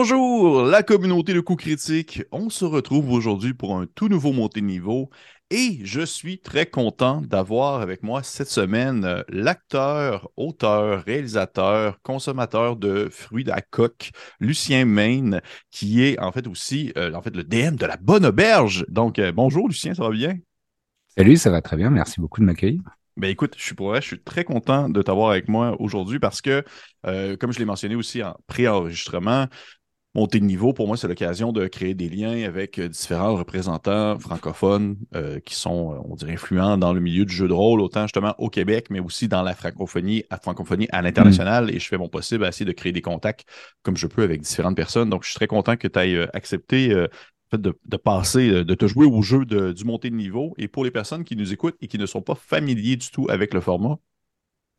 bonjour, la communauté de coups critiques. On se retrouve aujourd'hui pour un tout nouveau montée de niveau et je suis très content d'avoir avec moi cette semaine euh, l'acteur, auteur, réalisateur, consommateur de fruits de la coque, Lucien Maine, qui est en fait aussi euh, en fait, le DM de la Bonne Auberge. Donc, euh, bonjour Lucien, ça va bien? Salut, ça va très bien. Merci beaucoup de m'accueillir. Ben écoute, je suis pour vrai, je suis très content de t'avoir avec moi aujourd'hui parce que, comme je l'ai mentionné aussi en pré-enregistrement, Monter de niveau, pour moi, c'est l'occasion de créer des liens avec euh, différents représentants francophones euh, qui sont, euh, on dirait, influents dans le milieu du jeu de rôle, autant justement au Québec, mais aussi dans la francophonie, à francophonie à l'international. Mm. Et je fais mon possible à essayer de créer des contacts comme je peux avec différentes personnes. Donc, je suis très content que tu aies accepté de, de, passer, de te jouer au jeu de, du monter de niveau. Et pour les personnes qui nous écoutent et qui ne sont pas familiers du tout avec le format,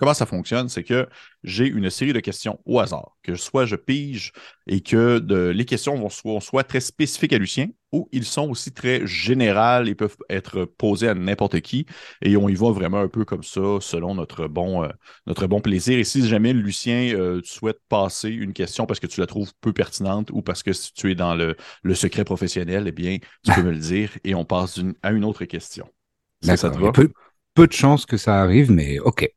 Comment ça fonctionne? C'est que j'ai une série de questions au hasard, que soit je pige et que les questions vont soit, très spécifiques à Lucien ou ils sont aussi très générales et peuvent être posées à n'importe qui. Et on y va vraiment un peu comme ça, selon notre bon, euh, notre bon plaisir. Et si jamais Lucien euh, souhaite passer une question parce que tu la trouves peu pertinente ou parce que tu es dans le, secret professionnel, eh bien, tu peux me le dire et on passe à une autre question. Ça, ça te va? Peu, peu de chances que ça arrive, mais OK.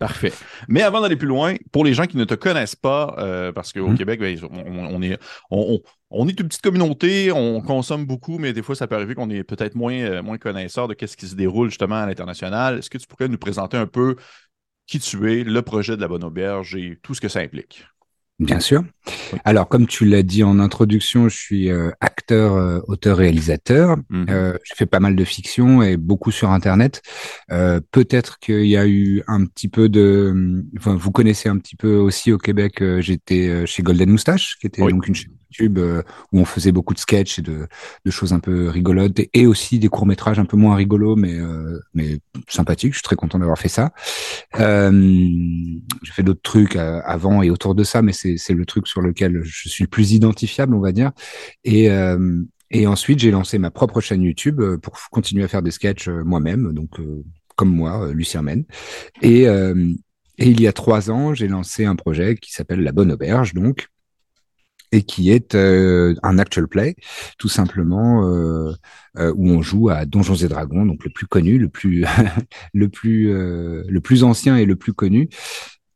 Parfait. Mais avant d'aller plus loin, pour les gens qui ne te connaissent pas, euh, parce qu'au mmh. Québec, ben, on, est, on, est une petite communauté, on consomme beaucoup, mais des fois, ça peut arriver qu'on est peut-être moins, euh, moins connaisseur de ce qui se déroule justement à l'international. Est-ce que tu pourrais nous présenter un peu qui tu es, le projet de la Bonne Auberge et tout ce que ça implique? Bien sûr. Alors, comme tu l'as dit en introduction, je suis euh, acteur, euh, auteur, réalisateur. Mhm. Euh, j'ai fait pas mal de fiction et beaucoup sur Internet. Peut-être qu'il y a eu un petit peu de... Enfin, vous connaissez un petit peu aussi au Québec, j'étais chez Golden Moustache, qui était donc une chaîne YouTube où on faisait beaucoup de sketchs et de, de choses un peu rigolotes et, aussi des courts métrages un peu moins rigolos, mais, mais sympathiques. Je suis très content d'avoir fait ça. j'ai fait d'autres trucs avant et autour de ça, mais c'est le truc sur lequel je suis le plus identifiable, on va dire. Et, euh, et ensuite, j'ai lancé ma propre chaîne YouTube euh, pour continuer à faire des sketchs euh, moi-même, donc comme moi, Lucien Men. Et, et il y a trois ans, j'ai lancé un projet qui s'appelle La Bonne Auberge, donc, et qui est un actual play, tout simplement, où on joue à Donjons et Dragons, donc le plus connu, le plus, le plus, le plus ancien et le plus connu,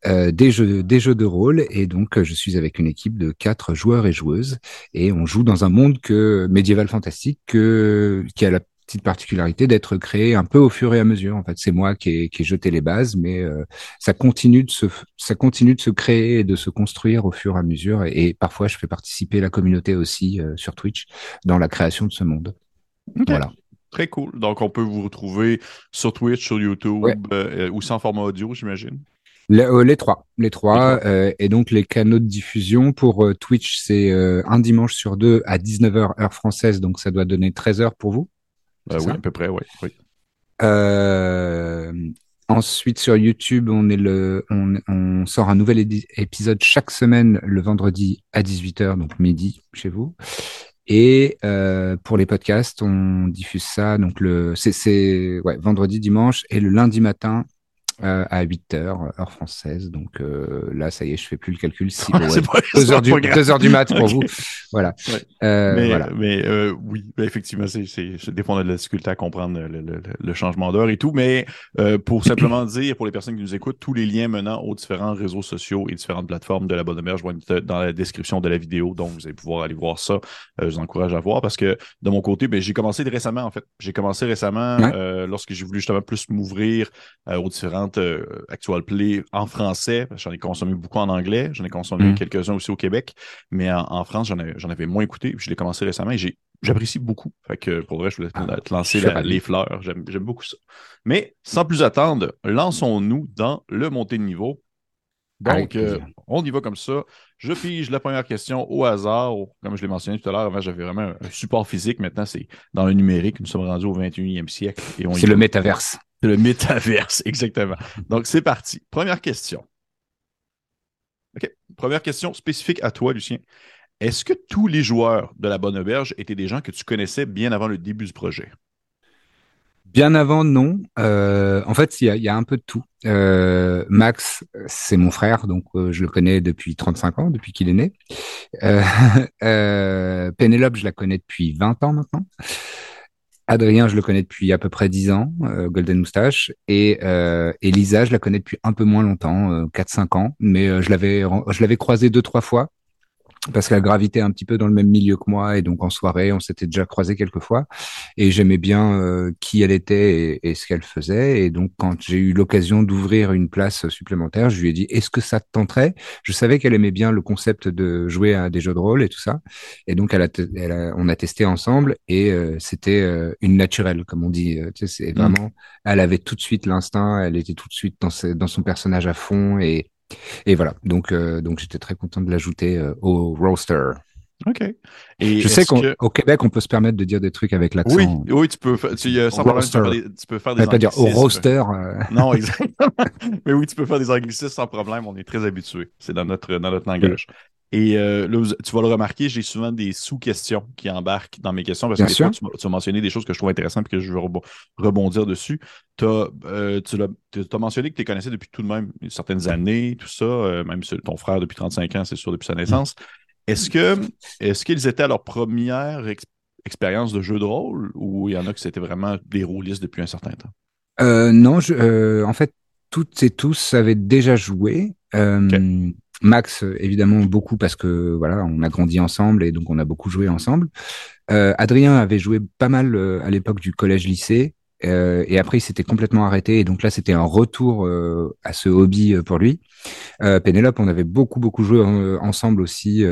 euh, des, jeux, des jeux de rôle. Et donc je suis avec une équipe de quatre joueurs et joueuses. Et on joue dans un monde que médiéval fantastique que, qui a la petite particularité d'être créé un peu au fur et à mesure. En fait, c'est moi qui ai, qui ai jeté les bases, mais euh, ça continue de se ça continue de se créer et de se construire au fur et à mesure. Et, parfois, je fais participer la communauté aussi euh, sur Twitch dans la création de ce monde. Voilà. Très cool. Donc, on peut vous retrouver sur Twitch, sur YouTube ou sans format audio, j'imagine? Euh, les, trois, les trois, euh, et donc les canaux de diffusion pour euh, Twitch, c'est un dimanche sur deux à 19h heure française, donc ça doit donner 13h pour vous. Oui, à peu près, oui. ensuite sur YouTube, on est le, on, sort un nouvel épisode chaque semaine le vendredi à 18h, donc midi chez vous. Et pour les podcasts, on diffuse ça donc le c'est ouais, vendredi, dimanche et le lundi matin euh, à 8 heures, heure française. Donc euh, là, ça y est, je fais plus le calcul. Si, 2 heures, du, heures du mat pour vous. Voilà. Euh, mais, voilà. mais oui, effectivement, c'est, c'est, des fois, on a de la difficulté à comprendre le, le, le changement d'heure et tout. Mais pour simplement dire, pour les personnes qui nous écoutent, tous les liens menant aux différents réseaux sociaux et différentes plateformes de la Bonne Auberge vont être dans la description de la vidéo. Donc, vous allez pouvoir aller voir ça. je vous encourage à voir parce que de mon côté, ben, j'ai commencé récemment, en fait. J'ai commencé récemment lorsque j'ai voulu justement plus m'ouvrir aux différents euh, actual play en français. J'en ai consommé beaucoup en anglais. J'en ai consommé mm. quelques-uns aussi au Québec. Mais en, France, j'en avais, moins écouté. Je l'ai commencé récemment et j'apprécie beaucoup. Fait que pour vrai, je voulais te lancer les fleurs. J'aime beaucoup ça. Mais sans plus attendre, lançons-nous dans le montée de niveau. Donc, euh, on y va comme ça. Je pige la première question au hasard. Comme je l'ai mentionné tout à l'heure, avant, j'avais vraiment un support physique. Maintenant, c'est dans le numérique. Nous sommes rendus au 21e siècle. C'est le métaverse. Le métaverse, exactement. Donc, c'est parti. Première question. OK. Première question spécifique à toi, Lucien. Est-ce que tous les joueurs de la Bonne Auberge étaient des gens que tu connaissais bien avant le début du projet? Bien avant, non. Euh, en fait, il y a, un peu de tout. Euh, Max, c'est mon frère, donc euh, je le connais depuis 35 ans, depuis qu'il est né. Pénélope, je la connais depuis 20 ans maintenant. Adrien, je le connais depuis à peu près 10 ans, Golden Moustache. Et Elisa, je la connais depuis un peu moins longtemps, 4-5 ans. Mais je l'avais je l'avais croisée deux, trois fois parce qu'elle gravitait un petit peu dans le même milieu que moi et donc en soirée on s'était déjà croisé quelques fois et j'aimais bien euh, qui elle était et, ce qu'elle faisait et donc quand j'ai eu l'occasion d'ouvrir une place supplémentaire je lui ai dit est-ce que ça te tenterait? Je savais qu'elle aimait bien le concept de jouer à des jeux de rôle et tout ça et donc elle a, elle on a testé ensemble et euh, c'était euh, une naturelle comme on dit tu sais, c'est mmh. vraiment elle avait tout de suite l'instinct elle était tout de suite dans, dans son personnage à fond et et voilà, donc, euh, donc j'étais très content de l'ajouter euh, au roster. OK. Et je sais qu'au Québec, on peut se permettre de dire des trucs avec l'accent. Oui, oui, tu peux, tu, sans problème, tu, peux, tu peux faire des pas dire au roster. Euh. Non, exactement. Mais oui, tu peux faire des anglicismes sans problème. On est très habitués. C'est dans notre, dans notre langage. Et euh, là, tu vas le remarquer, j'ai souvent des sous-questions qui embarquent dans mes questions parce que des tu, as mentionné des choses que je trouve intéressantes et que je veux rebondir dessus. As, euh, tu as, mentionné que tu les connaissais depuis tout de même certaines années, tout ça, euh, même ton frère depuis 35 ans, c'est sûr, depuis sa naissance. Est-ce que est-ce qu'ils étaient à leur première expérience de jeu de rôle ou il y en a qui c'était vraiment des rôlistes depuis un certain temps? non, je, en fait, toutes et tous avaient déjà joué. Max, évidemment, beaucoup parce que voilà, on a grandi ensemble et donc on a beaucoup joué ensemble. Euh, Adrien avait joué pas mal euh, à l'époque du collège-lycée. Euh, et après, il s'était complètement arrêté. Et donc là, c'était un retour à ce hobby pour lui. Pénélope, on avait beaucoup, beaucoup joué ensemble aussi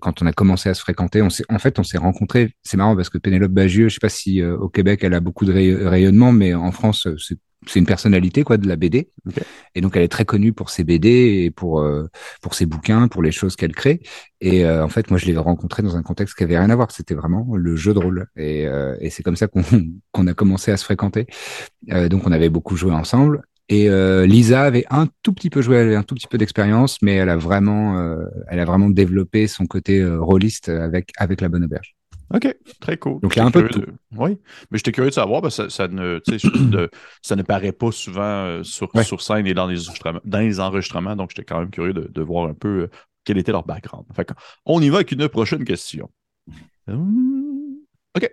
quand on a commencé à se fréquenter. On en fait, on s'est rencontrés. C'est marrant parce que Pénélope Bagieux, je sais pas si au Québec, elle a beaucoup de rayonnement, mais en France, c'est c'est une personnalité quoi de la BD et donc elle est très connue pour ses BD et pour euh, pour ses bouquins pour les choses qu'elle crée. Et euh, en fait moi je l'ai rencontrée dans un contexte qui avait rien à voir. C'était vraiment le jeu de rôle. Et, euh, et c'est comme ça qu'on qu'on a commencé à se fréquenter. Donc on avait beaucoup joué ensemble. Et Lisa avait un tout petit peu joué elle avait un tout petit peu d'expérience mais elle a vraiment elle a vraiment développé son côté rôliste avec avec la bonne auberge OK, très cool. Donc, il y a un peu de tout. Oui, mais j'étais curieux de savoir, parce que ça, ne, ça ne paraît pas souvent euh, sur, sur scène et dans les enregistrements, dans les enregistrements donc j'étais quand même curieux de, voir un peu euh, quel était leur background. on y va avec une prochaine question. Hum, OK.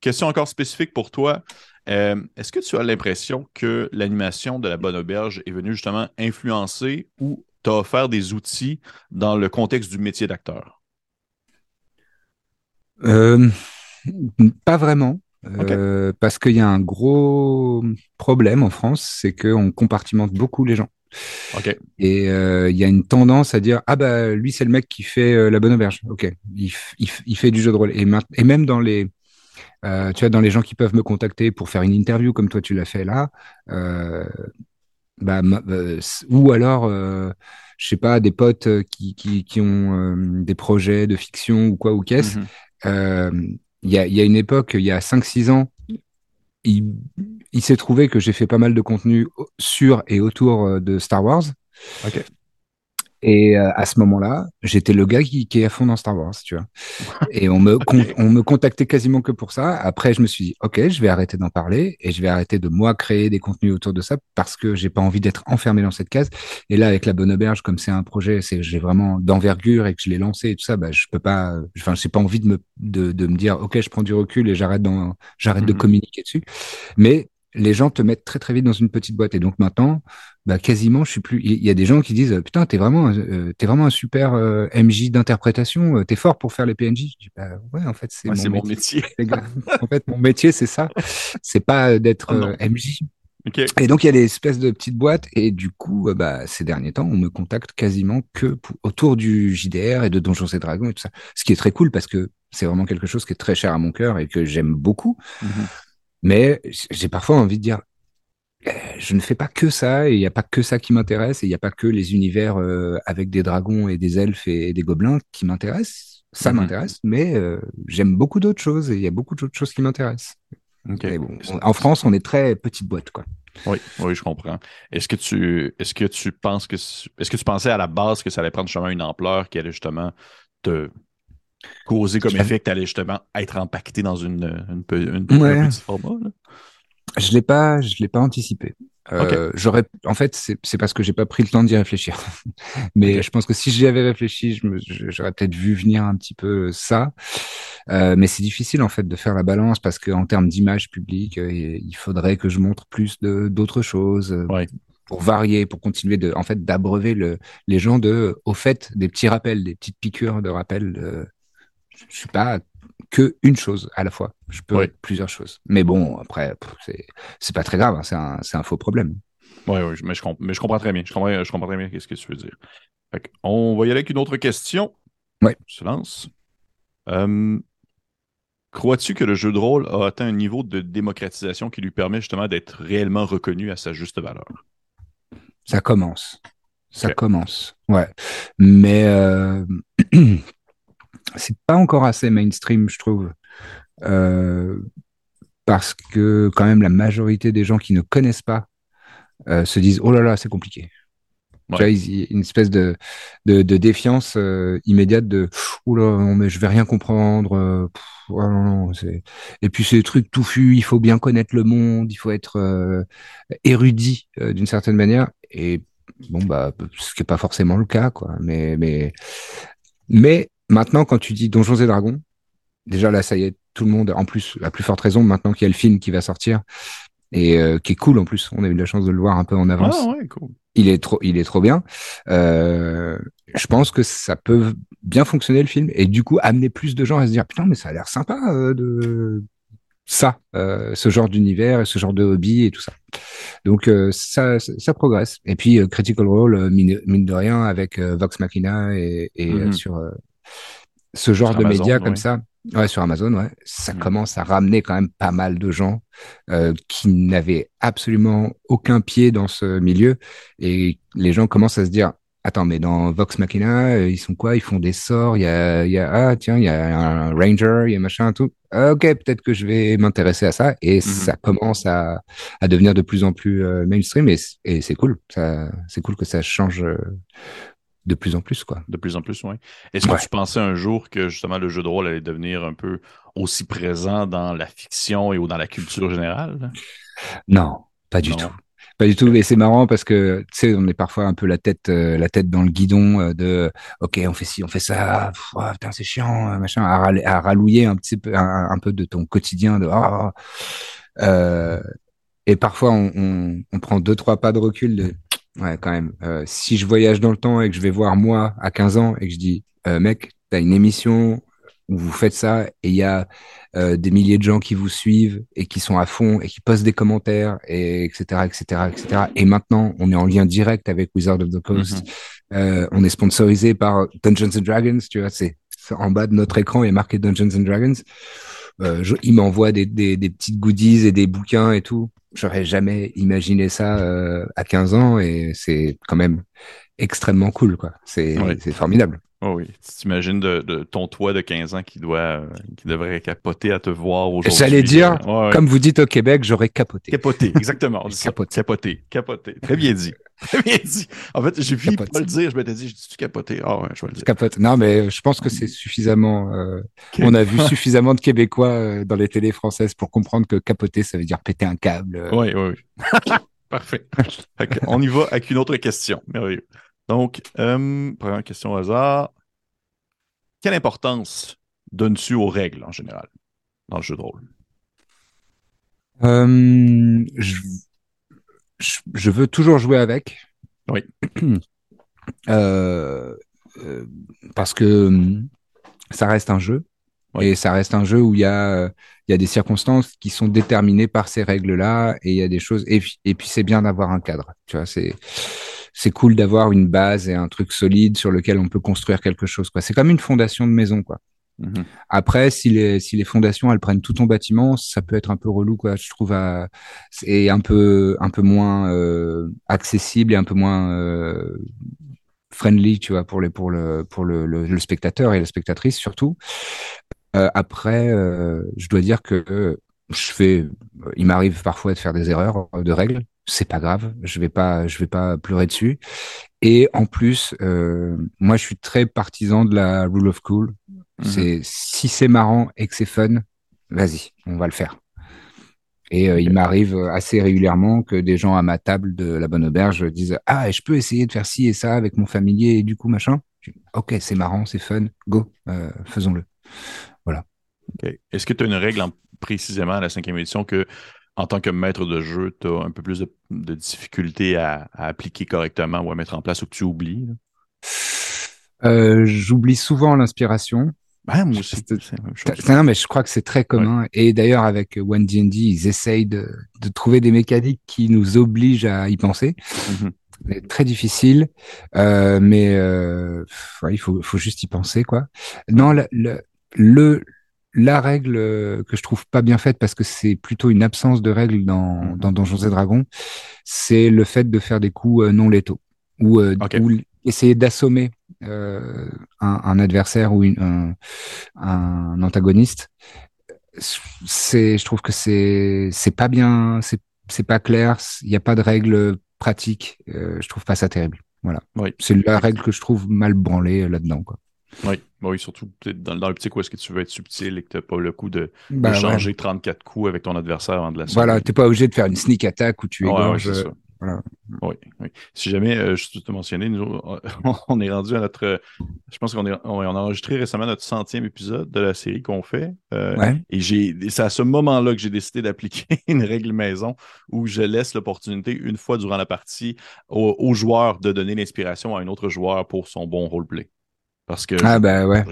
Question encore spécifique pour toi. Euh, est-ce que tu as l'impression que l'animation de la Bonne Auberge est venue justement influencer ou t'a offert des outils dans le contexte du métier d'acteur? Euh, pas vraiment. Euh, parce qu'il y a un gros problème en France, c'est qu'on compartimente beaucoup les gens. Et euh, il y a une tendance à dire ah bah lui c'est le mec qui fait la bonne auberge. Ok, il, il, fait du jeu de rôle. Et, et même dans les tu vois dans les gens qui peuvent me contacter pour faire une interview comme toi tu l'as fait là, bah, ou alors je sais pas des potes qui qui, qui ont des projets de fiction ou quoi ou qu'est-ce. Euh, il y, a, y, a, une époque, il y a 5-6 ans, il, il s'est trouvé que j'ai fait pas mal de contenu sur et autour euh, de Star Wars. Okay. Et euh, à ce moment-là, j'étais le gars qui, qui, est à fond dans Star Wars, tu vois. Et on me, on me contactait quasiment que pour ça. Après, je me suis dit, OK, je vais arrêter d'en parler et je vais arrêter de moi créer des contenus autour de ça parce que j'ai pas envie d'être enfermé dans cette case. Et là, avec la bonne auberge, comme c'est un projet, c'est j'ai vraiment d'envergure et que je l'ai lancé et tout ça, bah, je peux pas, enfin, j'ai pas envie de me, de, de me dire, OK, je prends du recul et j'arrête j'arrête de mhm. communiquer dessus. Mais les gens te mettent très très vite dans une petite boîte. Et donc maintenant, bah, quasiment, je suis plus. Il y a des gens qui disent putain, t'es vraiment, euh, t'es vraiment un super euh, MJ d'interprétation. Euh, t'es fort pour faire les PNJ. Je dis bah ouais, en fait c'est mon, métier. en fait, mon métier c'est ça. C'est pas d'être ah MJ. Et donc il y a des espèces de petites boîtes et du coup, bah ces derniers temps, on me contacte quasiment que autour du JDR et de Donjons et Dragons et tout ça. Ce qui est très cool parce que c'est vraiment quelque chose qui est très cher à mon cœur et que j'aime beaucoup. Mm-hmm. Mais j'ai parfois envie de dire, euh, je ne fais pas que ça, et il n'y a pas que ça qui m'intéresse, et il n'y a pas que les univers euh, avec des dragons et des elfes et, des gobelins qui m'intéressent. Ça mhm. m'intéresse, mais euh, j'aime beaucoup d'autres choses, et il y a beaucoup d'autres choses qui m'intéressent. en France, on est très petite boîte, quoi. Oui, oui, je comprends. Est-ce que tu, est-ce que tu penses que, est-ce que tu pensais à la base que ça allait prendre justement une ampleur qui allait justement te causer comme effet que tu allais justement être impacté dans une, une, une, un petit format? Là? Je l'ai pas, je l'ai pas anticipé. Euh, J'aurais, en fait, c'est parce que j'ai pas pris le temps d'y réfléchir. mais je pense que si j'y avais réfléchi, j'aurais peut-être vu venir un petit peu ça. Euh, mais c'est difficile en fait de faire la balance parce qu'en termes d'image publique, euh, il faudrait que je montre plus d'autres choses. Pour varier, pour continuer de, en fait, d'abreuver le, les gens de, au fait, des petits rappels, des petites piqûres de rappel. Je suis pas que une chose à la fois. Je peux être plusieurs choses. Mais bon, après, c'est pas très grave. Hein, c'est un, un, faux problème. Oui, oui, mais je, mais je comprends très bien. Je comprends, je comprends très bien ce que tu veux dire. on va y aller avec une autre question. Oui. Je lance. Euh, crois-tu que le jeu de rôle a atteint un niveau de démocratisation qui lui permet justement d'être réellement reconnu à sa juste valeur? Ça commence. Ça commence. Ouais. Mais euh... c'est pas encore assez mainstream, je trouve. Euh, parce que quand même la majorité des gens qui ne connaissent pas euh, se disent oh là là c'est compliqué. Ouais. il une espèce de, de, de défiance euh, immédiate de oh là non mais je vais rien comprendre. Euh, oh non, non, et puis c'est des trucs touffus, il faut bien connaître le monde, il faut être euh, érudit d'une certaine manière. Et bon bah ce qui est pas forcément le cas quoi. Mais mais mais Maintenant, quand tu dis Donjons et Dragons, déjà là, ça y est, tout le monde, en plus, à plus forte raison, maintenant qu'il y a le film qui va sortir, et euh, qui est cool en plus, on a eu la chance de le voir un peu en avance. Ah ouais, cool. Il est trop, il est trop bien. Euh, je pense que ça peut bien fonctionner le film et du coup amener plus de gens à se dire putain mais ça a l'air sympa euh, de ça, euh, ce genre d'univers et ce genre de hobby et tout ça. Donc euh, ça, ça, progresse. Et puis euh, Critical Role mine, mine, de rien avec Vox Machina et, et mm-hmm. sur ce genre de médias comme ça, ouais, sur Amazon, ouais, ça mm. commence à ramener quand même pas mal de gens euh, qui n'avaient absolument aucun pied dans ce milieu. Et les gens commencent à se dire attends mais dans Vox Machina euh, ils sont quoi? Ils font des sorts il y a il y a ah tiens il y a un ranger il y a machin tout. Ah, ok peut-être que je vais m'intéresser à ça. Et mm-hmm. ça commence à, à devenir de plus en plus euh, mainstream et, et c'est cool. Ça c'est cool que ça change de plus en plus, quoi. De plus en plus, oui. Est-ce que tu pensais un jour que justement le jeu de rôle allait devenir un peu aussi présent dans la fiction et ou dans la culture générale? Non, pas du tout. Pas du tout. Et c'est marrant parce que tu sais, on est parfois un peu la tête, euh, la tête dans le guidon euh, de, ok, on fait ci, on fait ça. Oh, putain, c'est chiant, euh, machin, à, à, ralouiller un petit peu, un, peu de ton quotidien de. Oh, et parfois, on, on, on, prend deux trois pas de recul de Ouais, quand même. Euh, si je voyage dans le temps et que je vais voir moi à 15 ans et que je dis, euh, mec, t'as une émission où vous faites ça et il y a euh, des milliers de gens qui vous suivent et qui sont à fond et qui postent des commentaires et etc etc etc. Et maintenant, on est en lien direct avec Wizard of the Coast. Mm-hmm. Euh, on est sponsorisé par Dungeons and Dragons. Tu vois, c'est en bas de notre écran il est marqué Dungeons and Dragons. Euh, je, il m'envoie des, des, des petites goodies et des bouquins et tout. J'aurais jamais imaginé ça euh, à 15 ans et c'est quand même extrêmement cool, quoi. C'est formidable. Oh oui, tu t'imagines de, de, ton toit de 15 ans qui doit, euh, qui devrait capoter à te voir aujourd'hui. J'allais dire, comme vous dites au Québec, j'aurais capoté. Capoté, exactement. capoté. capoté, capoté. Très bien dit. Très bien dit. En fait, j'ai fini pas le dire, je m'étais dit, je dis tu capoté? Ah ouais, je vais le dire. Capote. Non, mais je pense que c'est suffisamment, euh, on a vu suffisamment de Québécois euh, dans les télés françaises pour comprendre que capoter, ça veut dire péter un câble. Oui, oui, oui. Parfait. on y va avec une autre question. Merveilleux. Donc, euh, première question au hasard. Quelle importance donnes-tu aux règles en général dans le jeu de rôle? Euh, je, veux toujours jouer avec. Oui. Euh, parce que ça reste un jeu. Et ça reste un jeu où il y a, y a des circonstances qui sont déterminées par ces règles-là et il y a des choses. Et, et puis c'est bien d'avoir un cadre. Tu vois, c'est c'est cool d'avoir une base et un truc solide sur lequel on peut construire quelque chose. Quoi. C'est comme une fondation de maison, quoi. Mm-hmm. Après, si les, si les fondations elles prennent tout ton bâtiment, ça peut être un peu relou, quoi. Je trouve, à, et un peu, un peu moins euh, accessible et un peu moins euh, friendly, tu vois, pour les, pour le, pour le, le, spectateur et la spectatrice surtout. Euh, après, euh, je dois dire que je fais, il m'arrive parfois de faire des erreurs de règles c'est pas grave, je vais pas, je vais pas pleurer dessus. Et en plus, euh, moi, je suis très partisan de la rule of cool. Mhm. C'est si c'est marrant et que c'est fun, vas-y, on va le faire. Et euh, il m'arrive assez régulièrement que des gens à ma table de la bonne auberge disent ah je peux essayer de faire ci et ça avec mon familier et du coup machin? Dis, ok, c'est marrant, c'est fun, go, euh, faisons-le. Voilà. Est-ce que tu as une règle en- précisément à la cinquième édition que, en tant que maître de jeu, tu as un peu plus de, de difficulté à, à appliquer correctement ou à mettre en place ou que tu oublies? Euh, J'oublie souvent l'inspiration. Ben, moi aussi. Non, mais je crois que c'est très commun. Et d'ailleurs, avec One D&D, ils essayent de, de trouver des mécaniques qui nous obligent à y penser. Mhm. C'est très difficile, euh, mais euh, ouais, il faut, faut juste y penser, quoi. Non, le, le, le- la règle euh, que je trouve pas bien faite, parce que c'est plutôt une absence de règle dans, Mhm. dans Donjons et Dragons, c'est le fait de faire des coups euh, non létaux ou, euh, Ok. ou essayer d'assommer euh, un, un adversaire ou une, un, un antagoniste. C'est, je trouve que c'est, c'est pas bien, c'est, c'est pas clair. Il n'y a pas de règle pratique. Euh, je trouve pas ça terrible. Voilà. Oui. C'est la règle que je trouve mal branlée là-dedans, quoi. Oui, oui, surtout dans, dans l'optique où est-ce que tu veux être subtil et que tu n'as pas le coup de, de Bah, ouais. changer 34 coups avec ton adversaire avant de la Voilà, t'es pas obligé de faire une sneak attack où tu Ouais, ouais, égorges. c'est ça. voilà. Oui, oui. Si jamais, euh, je te mentionner, nous, on- on est rendu à notre. euh, Je pense qu'on est, on, on a enregistré récemment notre centième épisode de la série qu'on fait. euh, Ouais. Et j'ai, c'est à ce moment-là que j'ai décidé d'appliquer une règle maison où je laisse l'opportunité, une fois durant la partie, au, au joueur de donner l'inspiration à un autre joueur pour son bon roleplay. Parce que Ah bah ouais.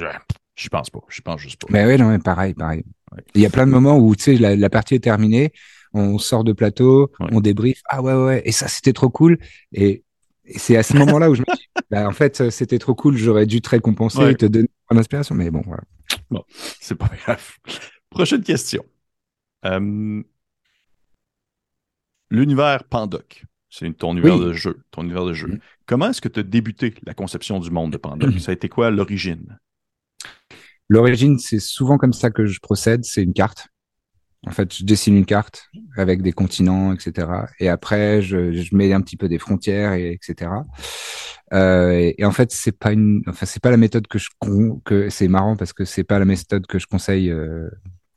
je- pense pas. J'y pense juste pas. Mais ouais, non, mais pareil, pareil. Ouais. Il y a plein de moments où tu sais la, la partie est terminée, on sort de plateau, Ouais. on débrief. Ah ouais, ouais, et ça c'était trop cool. Et, et c'est à ce moment-là où je me dis, bah, en fait, c'était trop cool. J'aurais dû te récompenser Ouais. et te donner mon inspiration. Mais bon, voilà. C'est pas grave. Prochaine question. Euh, L'univers Pandoc, c'est ton univers Oui. de jeu. Ton univers de jeu. Mhm. Comment est-ce que tu as débuté la conception du monde de Pandoc? Ça a été quoi l'origine? L'origine, c'est souvent comme ça que je procède. C'est une carte. En fait, je dessine une carte avec des continents, etc. Et après, je, mets un petit peu des frontières, et, etc. Euh, et, en fait, c'est pas une, enfin, c'est pas la méthode que je que c'est marrant parce que c'est pas la méthode que je conseille euh,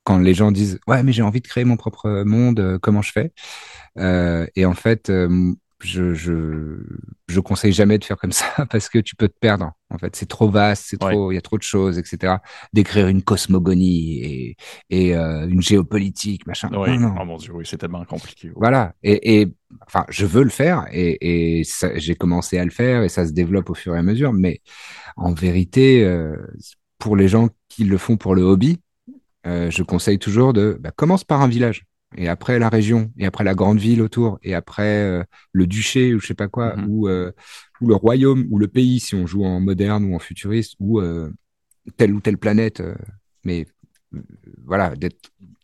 quand les gens disent ouais, mais j'ai envie de créer mon propre monde, euh, comment je fais Et en fait, je, je, je conseille jamais de faire comme ça parce que tu peux te perdre. En fait, c'est trop vaste, c'est Ouais. trop, il y a trop de choses, etc. D'écrire une cosmogonie et, et euh, une géopolitique, machin. Oui, Non, non. oh mon Dieu, oui, c'est tellement compliqué. Voilà. Et, et enfin, je veux le faire et, et ça- j'ai commencé à le faire et ça se développe au fur et à mesure. Mais en vérité, euh, pour les gens qui le font pour le hobby, euh, je conseille toujours de bah, commence par un village et après la région et après la grande ville autour et après euh, le duché ou je sais pas quoi Mhm. ou euh, ou le royaume ou le pays si on joue en moderne ou en futuriste ou euh, telle ou telle planète. mais voilà, d'être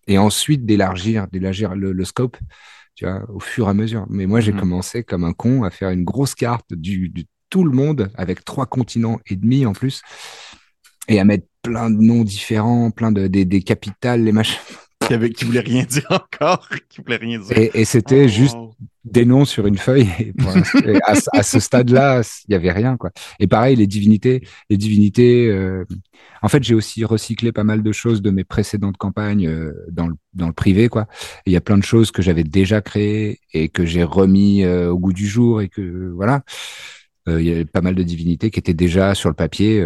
et ensuite d'élargir, d'élargir le, le scope, tu vois, au fur et à mesure. Mais moi, j'ai Mhm. commencé comme un con à faire une grosse carte du, du tout le monde avec trois continents et demi en plus et à mettre plein de noms différents, plein de des, des capitales, les machins. Qui, avait, qui voulait rien dire encore, qui voulait rien dire. Et, et c'était Oh, juste wow. des noms sur une feuille. Et et à, ce- à ce stade-là, il y avait rien, quoi. Et pareil, les divinités, les divinités. euh, En fait, j'ai aussi recyclé pas mal de choses de mes précédentes campagnes euh, dans le dans le privé, quoi. Il y a plein de choses que j'avais déjà créées et que j'ai remis euh, au goût du jour et que voilà. Il y a pas mal de divinités qui étaient déjà sur le papier,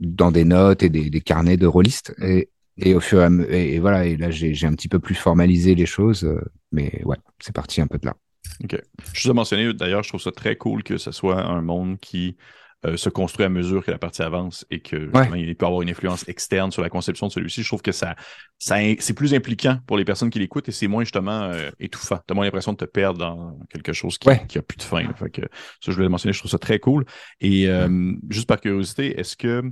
dans des notes et des, des carnets de rôlistes. Et, et au fur et à mesure, et, voilà. Et là, j'ai un petit peu plus formalisé les choses. euh, mais ouais, c'est parti un peu de là. Je vous ai mentionné, d'ailleurs, je trouve ça très cool que ce soit un monde qui euh, se construit à mesure que la partie avance et que il peut avoir une influence externe sur la conception de celui-ci. Je trouve que ça, ça c'est plus impliquant pour les personnes qui l'écoutent et c'est moins justement euh, étouffant. Tu as moins l'impression de te perdre dans quelque chose qui, Ouais. qui a plus de fin. là. Fait que, ça, je voulais le mentionner, je trouve ça très cool. Et euh, juste par curiosité, est-ce que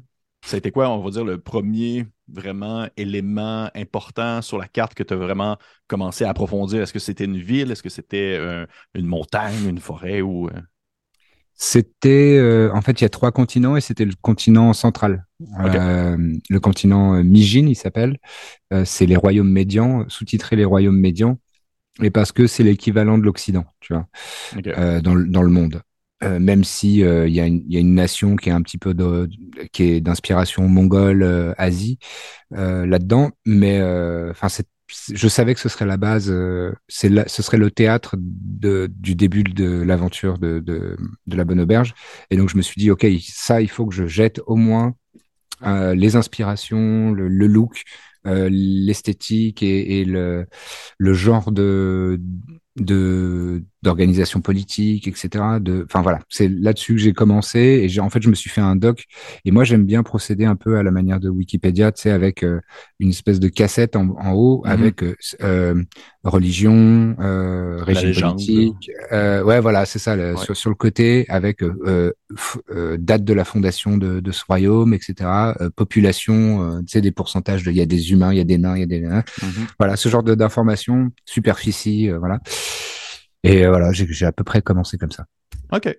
ça a été quoi, on va dire, le premier vraiment élément important sur la carte que tu as vraiment commencé à approfondir? Est-ce que c'était une ville? Est-ce que c'était euh, une montagne, une forêt ou. euh, C'était, euh, en fait, il y a trois continents et c'était le continent central. Euh, le continent Mijin, il s'appelle. Euh, c'est les royaumes médians, sous-titré les royaumes médians. et parce que c'est l'équivalent de l'Occident, tu vois, dans, dans, le monde. Euh, même si euh, il y, y, a une nation qui est un petit peu de, qui est d'inspiration mongole, euh, Asie là-dedans, mais enfin je savais que ce serait la base, c'est ce serait le théâtre de, du début de l'aventure de, de, de, la Bonne Auberge, et donc je me suis dit ok ça il faut que je jette au moins les inspirations, le, le look, l'esthétique et, et, le, le genre de de d'organisation politique, etc. De, enfin voilà, c'est là-dessus que j'ai commencé et j'ai en fait je me suis fait un doc et moi j'aime bien procéder un peu à la manière de Wikipédia, tu sais, avec euh, une espèce de cassette en, en haut mhm. avec euh, euh, religion, euh, régime politique, euh, ouais voilà c'est ça sur, sur le côté avec date de la fondation de, de ce royaume, etc. population, tu sais des pourcentages de il y a des humains, il y a des nains, il y a des nains, mhm. voilà ce genre d'informations, superficie, voilà. Et euh, voilà, j'ai à peu près commencé comme ça. OK.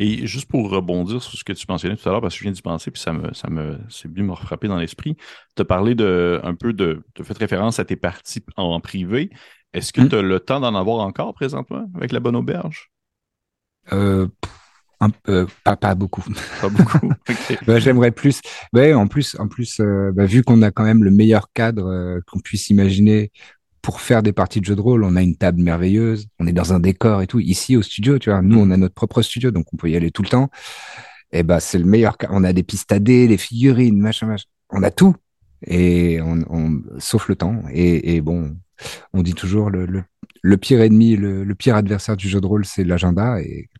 Et juste pour rebondir sur ce que tu mentionnais tout à l'heure, parce que je viens d'y penser, puis ça me, ça me, c'est bien me frapper dans l'esprit. Tu as parlé de, un peu de, tu as fait référence à tes parties en privé. Est-ce que hmm. tu as le temps d'en avoir encore présentement avec la bonne auberge? Euh, un, euh, pas, pas beaucoup. Pas beaucoup. bah, J'aimerais plus. Ouais, en plus, en plus, euh, bah, vu qu'on a quand même le meilleur cadre qu'on puisse imaginer pour faire des parties de jeux de rôle, on a une table merveilleuse, on est dans un décor et tout. Ici au studio, tu vois, nous on a notre propre studio, donc on peut y aller tout le temps. Et eh ben c'est le meilleur cas. On a des pistes AD, des figurines, machin, machin. On a tout. Et on, sauf le temps. Et, bon, on dit toujours le, le, pire ennemi, le, pire adversaire du jeu de rôle, c'est l'agenda. Et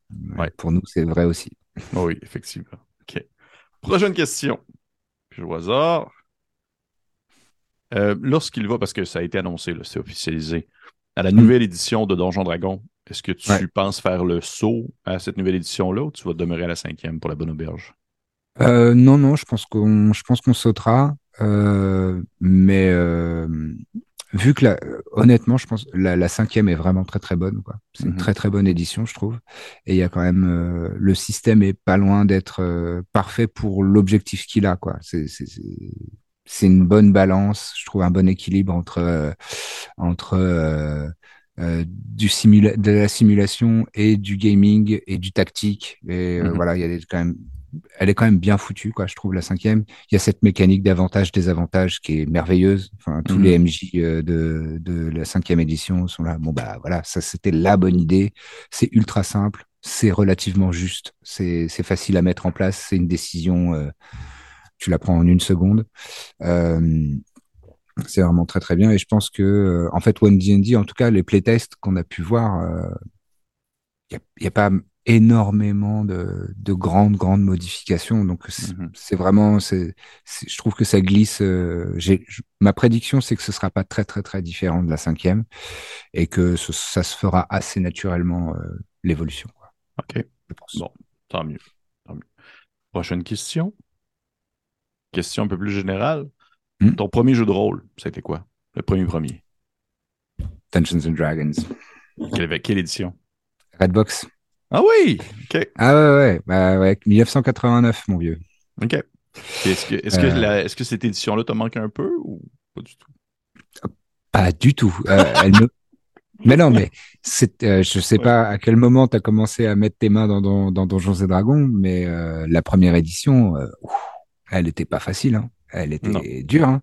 pour nous, c'est vrai aussi. oui, effectivement. OK. Prochaine question. Au hasard. Euh, lorsqu'il va, parce que ça a été annoncé, c'est officialisé, à la nouvelle édition de Donjon Dragon, est-ce que tu penses faire le saut à cette nouvelle édition-là ou tu vas demeurer à la cinquième pour la bonne auberge? Euh, non, non, je pense qu'on je pense qu'on sautera. Euh, mais vu que la, honnêtement, je pense la, la cinquième est vraiment très très bonne. C'est une mhm. très très bonne édition, je trouve. Et il y a quand même le système est pas loin d'être parfait pour l'objectif qu'il a. Quoi. C'est c'est une bonne balance, je trouve un bon équilibre entre euh, entre euh, euh, du simula de la simulation et du gaming et du tactique. Et mhm. voilà, il y a quand même, elle est quand même bien foutue, quoi. Je trouve la cinquième. Il y a cette mécanique d'avantage désavantage qui est merveilleuse. Enfin, tous les MJ de de la cinquième édition sont là. Bon bah voilà, ça c'était la bonne idée. C'est ultra simple, c'est relativement juste, c'est c'est facile à mettre en place. C'est une décision tu la prends en une seconde. Euh, c'est vraiment très très bien. Et je pense que euh, en fait One D&D en tout cas les playtests qu'on a pu voir il euh, n'y a, a, pas énormément de, de, grandes grandes modifications. Donc c'est mm-hmm. vraiment c'est je trouve que ça glisse j'ai ma prédiction c'est que ce sera pas très très très différent de la cinquième et que ça se fera assez naturellement l'évolution ok. Bon tant mieux. Tant mieux. Prochaine question question un peu plus générale. Hmm? Ton premier jeu de rôle, c'était quoi? Le premier premier? Dungeons and Dragons. Quelle, quelle édition? Redbox. Ah oui! OK. Ah ouais, ouais. Bah, ouais 1989, mon vieux. OK. Est-ce que, est-ce, que euh. est-ce que cette édition-là te manque un peu ou pas du tout? Pas du tout. Euh, elle me... Mais non, mais c'est, euh, je sais pas à quel moment tu as commencé à mettre tes mains dans, dans, dans Donjons et Dragons, mais la première édition, elle n'était pas facile. Hein. Elle était dure. Hein.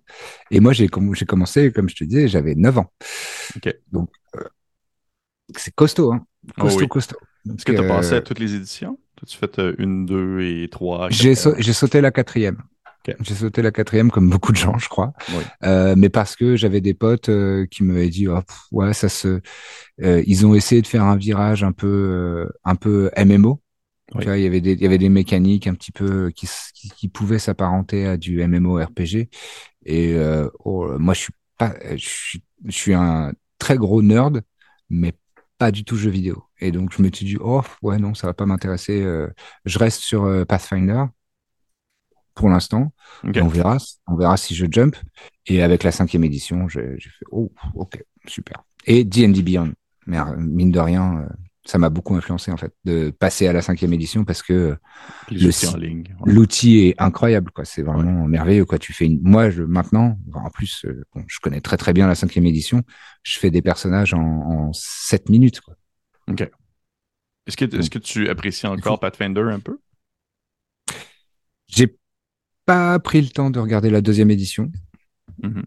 Et moi, j'ai commencé, comme je te disais, j'avais 9 ans. Donc, euh, c'est costaud. Hein. Oh costaud, costaud. Est-ce que tu as pensé à toutes les éditions? As-tu fait euh, une, deux et trois J'ai sauté la quatrième. J'ai sauté la quatrième comme beaucoup de gens, je crois. Euh, mais parce que j'avais des potes qui m'avaient dit, oh, ouais, ça se. ils ont essayé de faire un virage un peu, un peu MMO il y avait des, il y avait des mécaniques un petit peu qui, qui, pouvaient s'apparenter à du MMORPG. Et euh, oh, moi, je suis pas, je suis, je suis un très gros nerd, mais pas du tout jeu vidéo. Et donc, je me suis dit, oh, ouais, non, ça va pas m'intéresser. Euh, je reste sur euh, Pathfinder pour l'instant. On verra, on verra si je jump. Et avec la cinquième édition, j'ai fait, oh, ok, super. Et D&D Beyond. Mais mine de rien, ça m'a beaucoup influencé en fait de passer à la cinquième édition parce que ouais. l'outil est incroyable quoi. C'est vraiment merveilleux quoi. Tu fais une... moi je maintenant en plus euh, bon, je connais très très bien la cinquième édition. Je fais des personnages en, 7 minutes quoi. Est-ce que, est-ce que tu apprécies encore Pathfinder un peu? J'ai pas pris le temps de regarder la deuxième édition. Mhm.